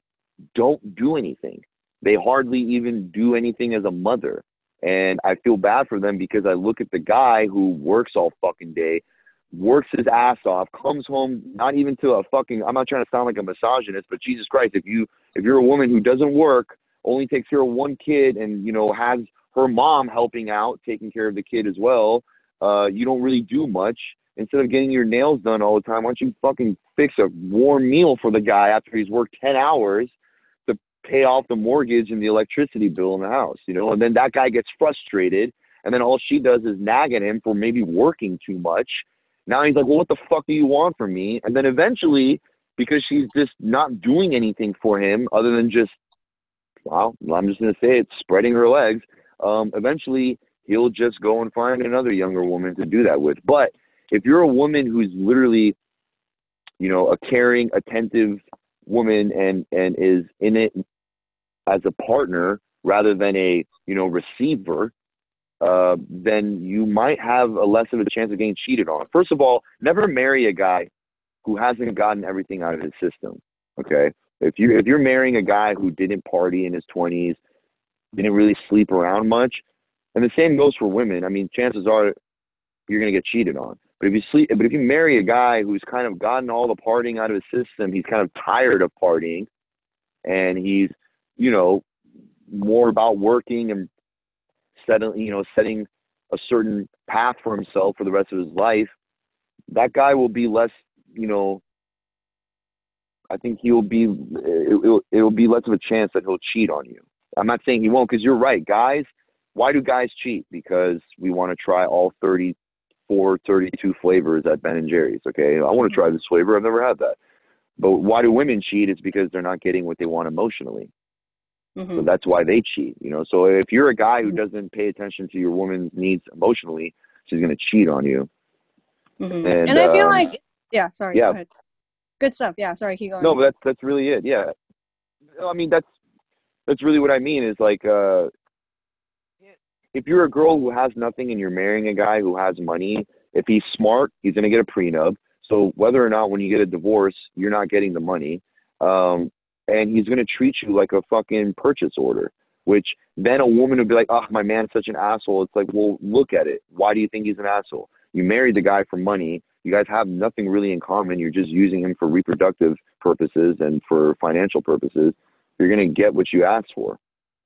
don't do anything. They hardly even do anything as a mother. And I feel bad for them because I look at the guy who works all fucking day, works his ass off, comes home not even to a fucking I'm not trying to sound like a misogynist, but Jesus Christ, if you if you're a woman who doesn't work, only takes care of one kid and you know has her mom helping out, taking care of the kid as well, uh, you don't really do much instead of getting your nails done all the time, why don't you fucking fix a warm meal for the guy after he's worked 10 hours to pay off the mortgage and the electricity bill in the house, you know? And then that guy gets frustrated, and then all she does is nag at him for maybe working too much. Now he's like, well, what the fuck do you want from me? And then eventually, because she's just not doing anything for him other than just, well, I'm just going to say it's spreading her legs, um, eventually he'll just go and find another younger woman to do that with. But if you're a woman who's literally, you know, a caring, attentive woman and and is in it as a partner rather than a you know receiver, uh, then you might have a less of a chance of getting cheated on. First of all, never marry a guy who hasn't gotten everything out of his system. Okay, if you if you're marrying a guy who didn't party in his 20s, didn't really sleep around much, and the same goes for women. I mean, chances are you're going to get cheated on. But if you sleep, but if you marry a guy who's kind of gotten all the partying out of his system, he's kind of tired of partying, and he's, you know, more about working and setting, you know, setting a certain path for himself for the rest of his life. That guy will be less, you know. I think he'll be it, will it'll be less of a chance that he'll cheat on you. I'm not saying he won't because you're right, guys. Why do guys cheat? Because we want to try all 30 four 32 flavors at Ben and Jerry's. Okay, I want to try this flavor. I've never had that. But why do women cheat? It's because they're not getting what they want emotionally. Mm-hmm. So that's why they cheat. You know, so if you're a guy who mm-hmm. doesn't pay attention to your woman's needs emotionally, she's going to cheat on you. Mm-hmm. And, and, I feel um, like, yeah, sorry. Yeah. Good stuff. Yeah, sorry. Keep going. No, but that's that's really it. Yeah. I mean, that's that's really what I mean. Is like, uh, if you're a girl who has nothing and you're marrying a guy who has money, if he's smart, he's to get a prenup. So whether or not when you get a divorce, you're not getting the money, um, and he's to treat you like a fucking purchase order. Which then a woman would be like, "Oh, my man's such an asshole." It's like, well, look at it. Why do you think he's an asshole? You married the guy for money. You guys have nothing really in common. You're just using him for reproductive purposes and for financial purposes. You're going to get what you asked for,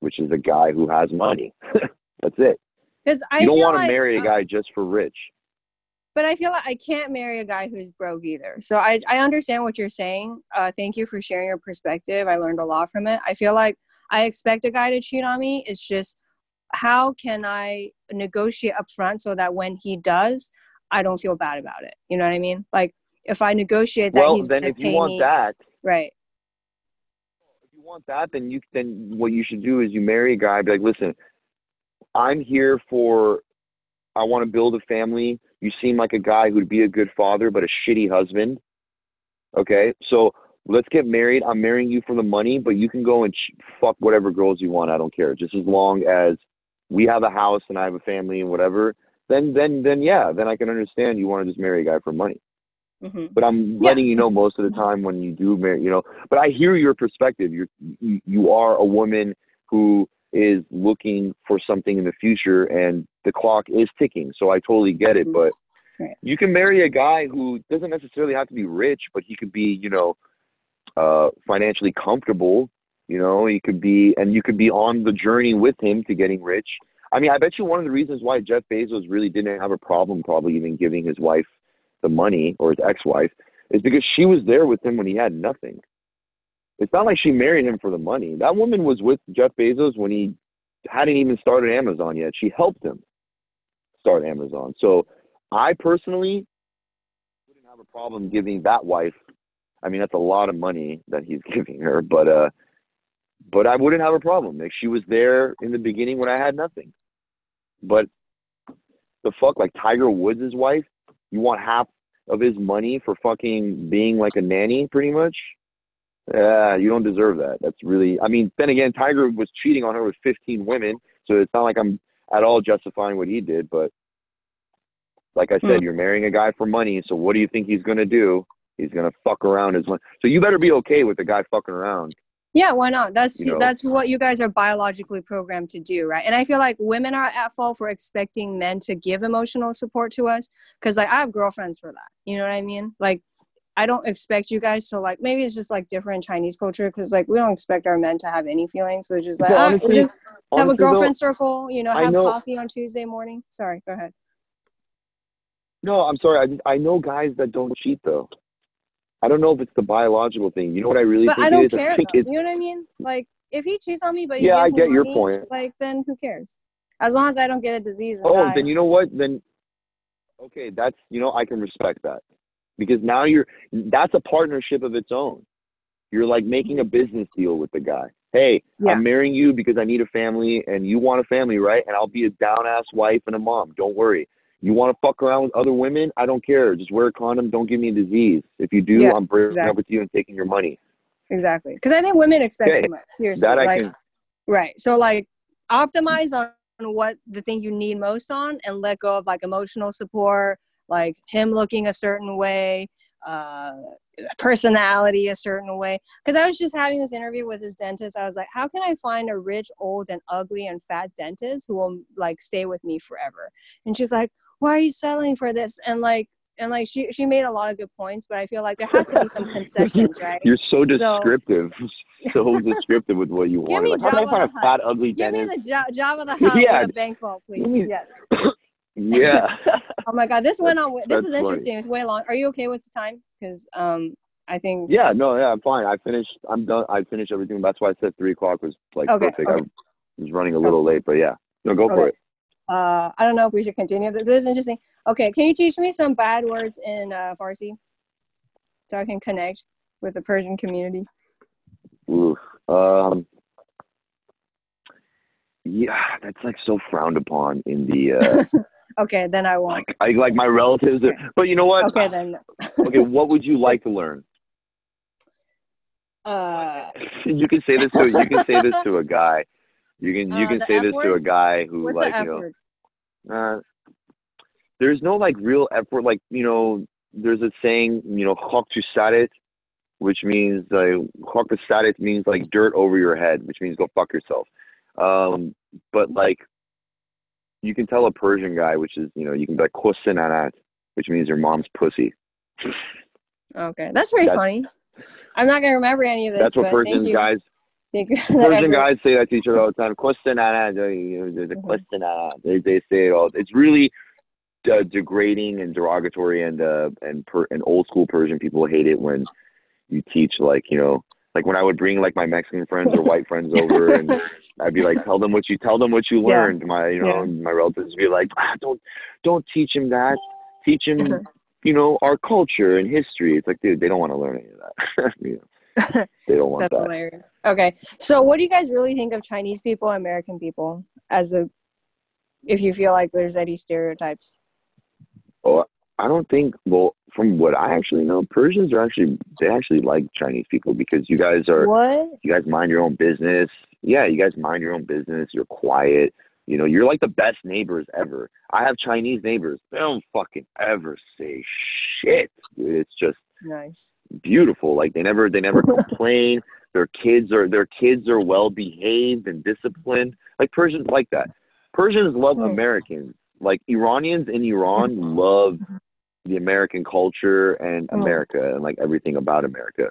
which is a guy who has money. (laughs) That's it. Because I you don't want to like, marry a guy just for rich. But I feel like I can't marry a guy who's broke either. So I I understand what you're saying. Uh, thank you for sharing your perspective. I learned a lot from it. I feel like I expect a guy to cheat on me. It's just how can I negotiate up front so that when he does, I don't feel bad about it. You know what I mean? Like if I negotiate that well, he's then if you want me, that, right? if you want that, then you then what you should do is you marry a guy. Be like, listen, I'm here for. I want to build a family. You seem like a guy who'd be a good father, but a shitty husband. Okay, so let's get married. I'm marrying you for the money, but you can go and fuck whatever girls you want. I don't care, just as long as we have a house and I have a family and whatever. Then, then, then, yeah, then I can understand you want to just marry a guy for money. hmm But I'm Yeah, letting you know most of the time when you do marry, you know. But I hear your perspective. You're you, you are a woman who is looking for something in the future, and the clock is ticking. So I totally get it. Mhm. But Right. you can marry a guy who doesn't necessarily have to be rich, but he could be, you know, uh, financially comfortable. You know, he could be, and you could be on the journey with him to getting rich. I mean, I bet you one of the reasons why Jeff Bezos really didn't have a problem, probably even giving his wife the money or his ex-wife, is because she was there with him when he had nothing. It's not like she married him for the money. That woman was with Jeff Bezos when he hadn't even started Amazon yet. She helped him start Amazon. So I personally wouldn't have a problem giving that wife. I mean, that's a lot of money that he's (laughs) giving her, but uh, but I wouldn't have a problem. Like she was there in the beginning when I had nothing. But the fuck, like Tiger Woods' wife, you want half of his money for fucking being like a nanny, pretty much? Yeah, you don't deserve that. That's really. I mean, then again, Tiger was cheating on her with 15 women, so it's not like I'm at all justifying what he did. But like I said, Hmm. you're marrying a guy for money, so what do you think he's gonna do? He's gonna fuck around his money. So you better be okay with the guy fucking around. Yeah, why not? That's You know. that's what you guys are biologically programmed to do, right? And I feel like women are at fault for expecting men to give emotional support to us because like I have girlfriends for that. You know what I mean? Like I don't expect you guys to like maybe it's just like different Chinese culture because like we don't expect our men to have any feelings. So it's just like Well, ah, we honestly- have a Honestly, though, girlfriend circle, you know, have know- coffee on Tuesday morning. Sorry, go ahead. No, I'm sorry. I I know guys that don't cheat though. I don't know if it's the biological thing. You know what I really But think I don't is? care. think Though. it's You know what I mean? Like if he cheats on me, but Yeah, I get your point. Like then who cares? As long as I don't get a disease Oh, die. then you know what? Then okay, that's you know I can respect that because now you're that's a partnership of its own. You're like making a business deal with the guy. Hey, Yeah. I'm marrying you because I need a family, and you want a family, right? And I'll be a down ass wife and a mom. Don't worry. You want to fuck around with other women? I don't care. Just wear a condom. Don't give me a disease. If you do, Yeah, I'm breaking exactly. up with you and taking your money. Exactly. Because I think women expect Okay, too much. Seriously. That I like, can. Right. So like optimize on what the thing you need most on and let go of like emotional support, like him looking a certain way, uh personality a certain way. Because I was just having this interview with his dentist. I was like, how can I find a rich, old and ugly and fat dentist who will like stay with me forever? And she's like, Why are you settling for this? And like and like she she made a lot of good points, but I feel like there has to be some (laughs) concessions, right? You're so So- descriptive. (laughs) So, descriptive with what you want. me Like, how can I find a the fat, ugly Give me dentist? the jo- job of the (laughs) house Yeah. with a bank vault, please. me- Yes. Yeah. Oh my God, this went on. This That's is interesting. It's way long. Are you okay with the time? Because um, I think. Yeah, no, yeah, I'm fine. I finished. I'm done. I finished everything. That's why I said three o'clock was like Okay, perfect. okay. I was running a little late, but yeah, no, go for it. Uh, I don't know if we should continue. This is interesting. Okay, can you teach me some bad words in uh, Farsi so I can connect with the Persian community? Oof. Um. Yeah, that's like so frowned upon in the uh, (laughs) Okay, then I won't. like I like my relatives. Okay. But you know what? Okay, then. (laughs) okay, what would you like to learn? Uh, (laughs) you can say this to you can say this to a guy. You can you Uh, can say this to a guy who what's like you know word? Uh, there's no like real effort. Like you know, there's a saying, you know, "Khok to sarit," which means like "Khok to sarit" means like dirt over your head, which means go fuck yourself. Um, but like, you can tell a Persian guy, which is you know, you can be like "Khosin anat," which means your mom's pussy. Okay, that's very That's- funny. I'm not gonna remember any of this. That's what but thank Persian you. guys Thank you for the Persian guys say that to each other all the time. "Khosin anat," the the. "Khosin anat." They they say it all. It's really uh, degrading and derogatory and uh and per and old school Persian people hate it when you teach like you know like when I would bring like my Mexican friends or white friends over (laughs) and I'd be like tell them what you tell them what you Yeah. learned my you know Yeah. my relatives would be like ah, don't don't teach him that teach them, (laughs) you know, our culture and history. It's like, dude, they don't want to learn any of that. (laughs) you know, (laughs) they don't want That's that. hilarious. Okay, so what do you guys really think of Chinese people, American people, as a, if you feel like there's any stereotypes? Oh, I don't think. Well, from what I actually know, Persians are actually they actually like Chinese people because you guys are What? you guys mind your own business. Yeah, you guys mind your own business. You're quiet. You know, you're like the best neighbors ever. I have Chinese neighbors. They don't fucking ever say shit. Dude. It's just Nice. beautiful. Like they never they never (laughs) complain. Their kids are their kids are well behaved and disciplined. Like Persians like that. Persians love. Americans. Like Iranians in Iran love the American culture and Hmm. America and like everything about America.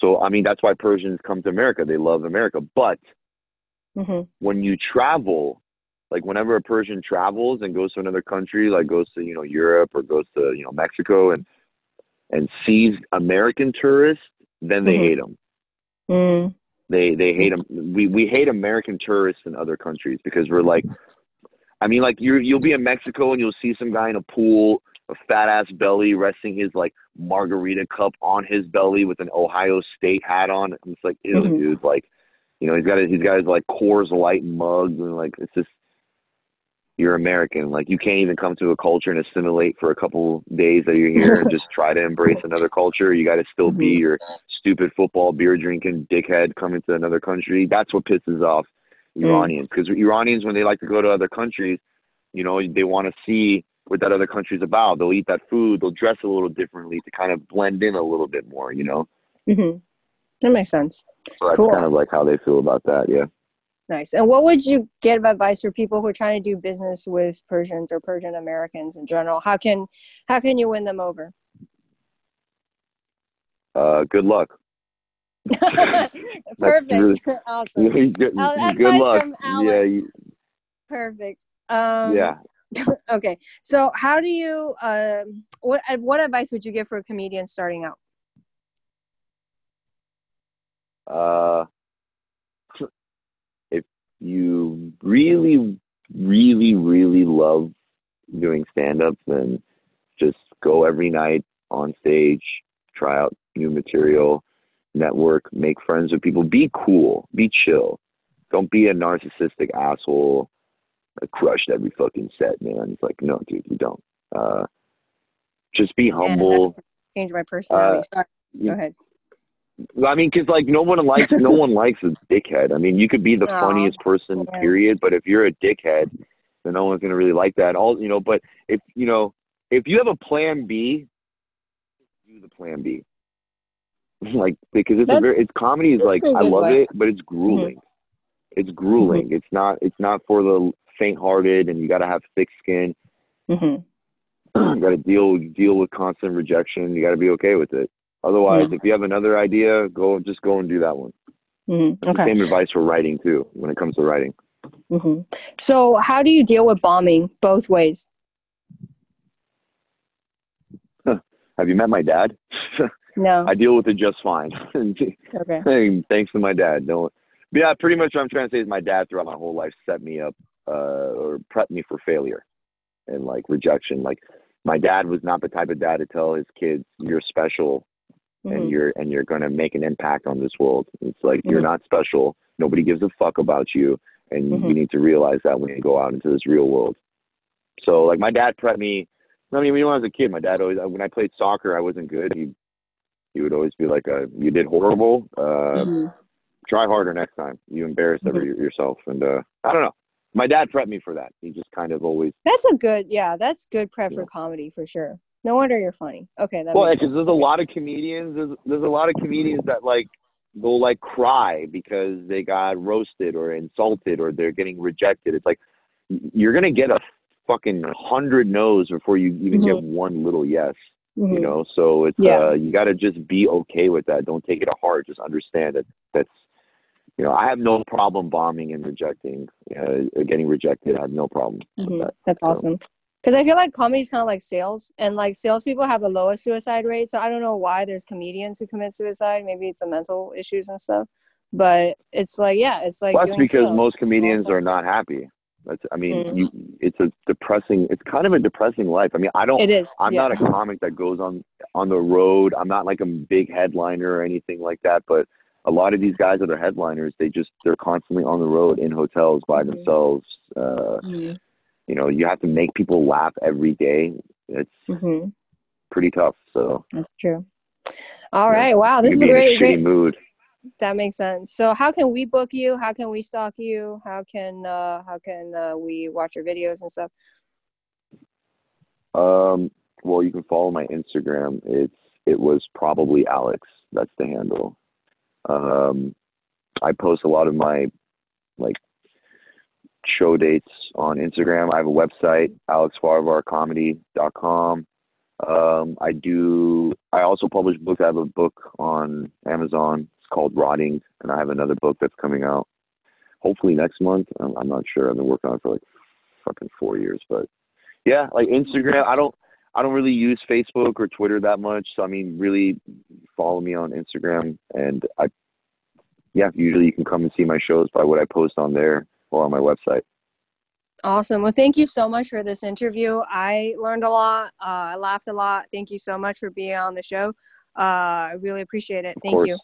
So I mean that's why Persians come to America. They love America. But hmm when you travel, like whenever a Persian travels and goes to another country, like goes to you know Europe or goes to you know Mexico and and sees American tourists, then they Mhm. hate them. Mm. They they hate them. We we hate American tourists in other countries because we're like, I mean, like you you'll be in Mexico and you'll see some guy in a pool, a fat ass belly, resting his like margarita cup on his belly with an Ohio State hat on. And it's like, ew, Mhm. dude, like, you know, he's got his, he's got his like Coors Light mugs and like it's just you're American. Like you can't even come to a culture and assimilate for a couple days that you're here and just try to embrace another culture. You got to still be Mhm. your stupid football beer drinking dickhead coming to another country. That's what pisses off Mm. Iranians because Iranians when they like to go to other countries, you know, they want to see what that other country's about. They'll eat that food. They'll dress a little differently to kind of blend in a little bit more. You know, hmm That makes sense. so that's Cool. kind of like how they feel about that. Yeah. Nice. And what would you get of advice for people who are trying to do business with Persians or Persian Americans in general? How can how can you win them over? Uh, good luck. (laughs) Perfect. really- (laughs) awesome. (laughs) good, Uh, good luck. Yeah. You, Perfect. Um, yeah. okay. So, how do you? Um, what what advice would you give for a comedian starting out? Uh, you really, really, really love doing stand up, then just go every night on stage, try out new material, network, make friends with people, be cool, be chill. Don't be a narcissistic asshole that crushed every fucking set, man. It's like, no, dude, you don't. Uh, just be And humble. to change my personality. Uh, Sorry. Go ahead. I mean, because like no one likes no (laughs) one likes a dickhead. I mean, you could be the Aw, funniest person, yeah. period. But if you're a dickhead, then no one's gonna really like that. All you know, but if you know, if you have a plan B, do the plan B. (laughs) Like because it's a very it's comedy is like I love advice. it, but it's grueling. It's grueling. It's not it's not for the faint-hearted, and you got to have thick skin. hmm (clears throat) you got to deal deal with constant rejection. You got to be okay with it. Otherwise, if you have another idea, go just go and do that one. hmm The Okay. Same advice for writing too. When it comes to writing, hmm So, how do you deal with bombing both ways? have you met my dad? (laughs) No. I deal with it just fine. (laughs) Okay. Thanks to my dad. No, but yeah, pretty much what I'm trying to say is my dad throughout my whole life set me up uh, or prepped me for failure and like rejection. Like my dad was not the type of dad to tell his kids you're special and Mhm. you're and you're going to make an impact on this world. It's like you're Mhm. not special. Nobody gives a fuck about you, and Mhm. you need to realize that when you go out into this real world. So like my dad prepped me. I mean, when I was a kid, my dad always when I played soccer, I wasn't good. He he would always be like, uh, "You did horrible. Uh, Mhm. Try harder next time. You embarrassed every yourself." And uh, I don't know. My dad prepped me for that. He just kind of always That's a good, yeah, that's good prep Yeah. for comedy for sure. No wonder you're funny. Okay, that well, because there's a lot of comedians. There's there's a lot of comedians that like they'll like cry because they got roasted or insulted or they're getting rejected. It's like you're gonna get a fucking hundred no's before you even get one little yes. Mhm. You know, so it's Yeah. uh, you got to just be okay with that. Don't take it to heart. Just understand that that's you know I have no problem bombing and rejecting, uh, getting rejected. I have no problem with Mhm. that. That's So- awesome. Because I feel like comedy is kind of like sales, and like salespeople have the lowest suicide rate. So I don't know why there's comedians who commit suicide. Maybe it's the mental issues and stuff. But it's like, yeah, it's like Well, that's because most comedians are not happy. That's I mean, Mm. you it's a depressing. It's kind of a depressing life. I mean, I don't. It is. I'm yeah. not a (laughs) comic that goes on on the road. I'm not like a big headliner or anything like that. But a lot of these guys that are headliners, they just they're constantly on the road in hotels by Mhm. themselves. Uh, Mhm. You know, you have to make people laugh every day. It's Mhm. pretty tough. So That's true. All Yeah. right. Wow. This is a great, a great. mood. That makes sense. So, how can we book you? How can we stalk you? How can uh, how can uh, we watch your videos and stuff? Um, well, you can follow my Instagram. It's it was probably Alex. That's the handle. Um, I post a lot of my like show dates on Instagram. I have a website, alexfarvarcomedy.com. Um, I do. I also publish books. I have a book on Amazon. It's called Rotting, and I have another book that's coming out hopefully next month. I'm, I'm not sure. I've been working on it for like fucking four years, but yeah, like Instagram. I don't. I don't really use Facebook or Twitter that much. So I mean, really follow me on Instagram, and I. Yeah, usually you can come and see my shows by what I post on there or on my website. Awesome. Well, thank you so much for this interview. I learned a lot. Uh, I laughed a lot. Thank you so much for being on the show. Uh, I really appreciate it. Of Thank course. you.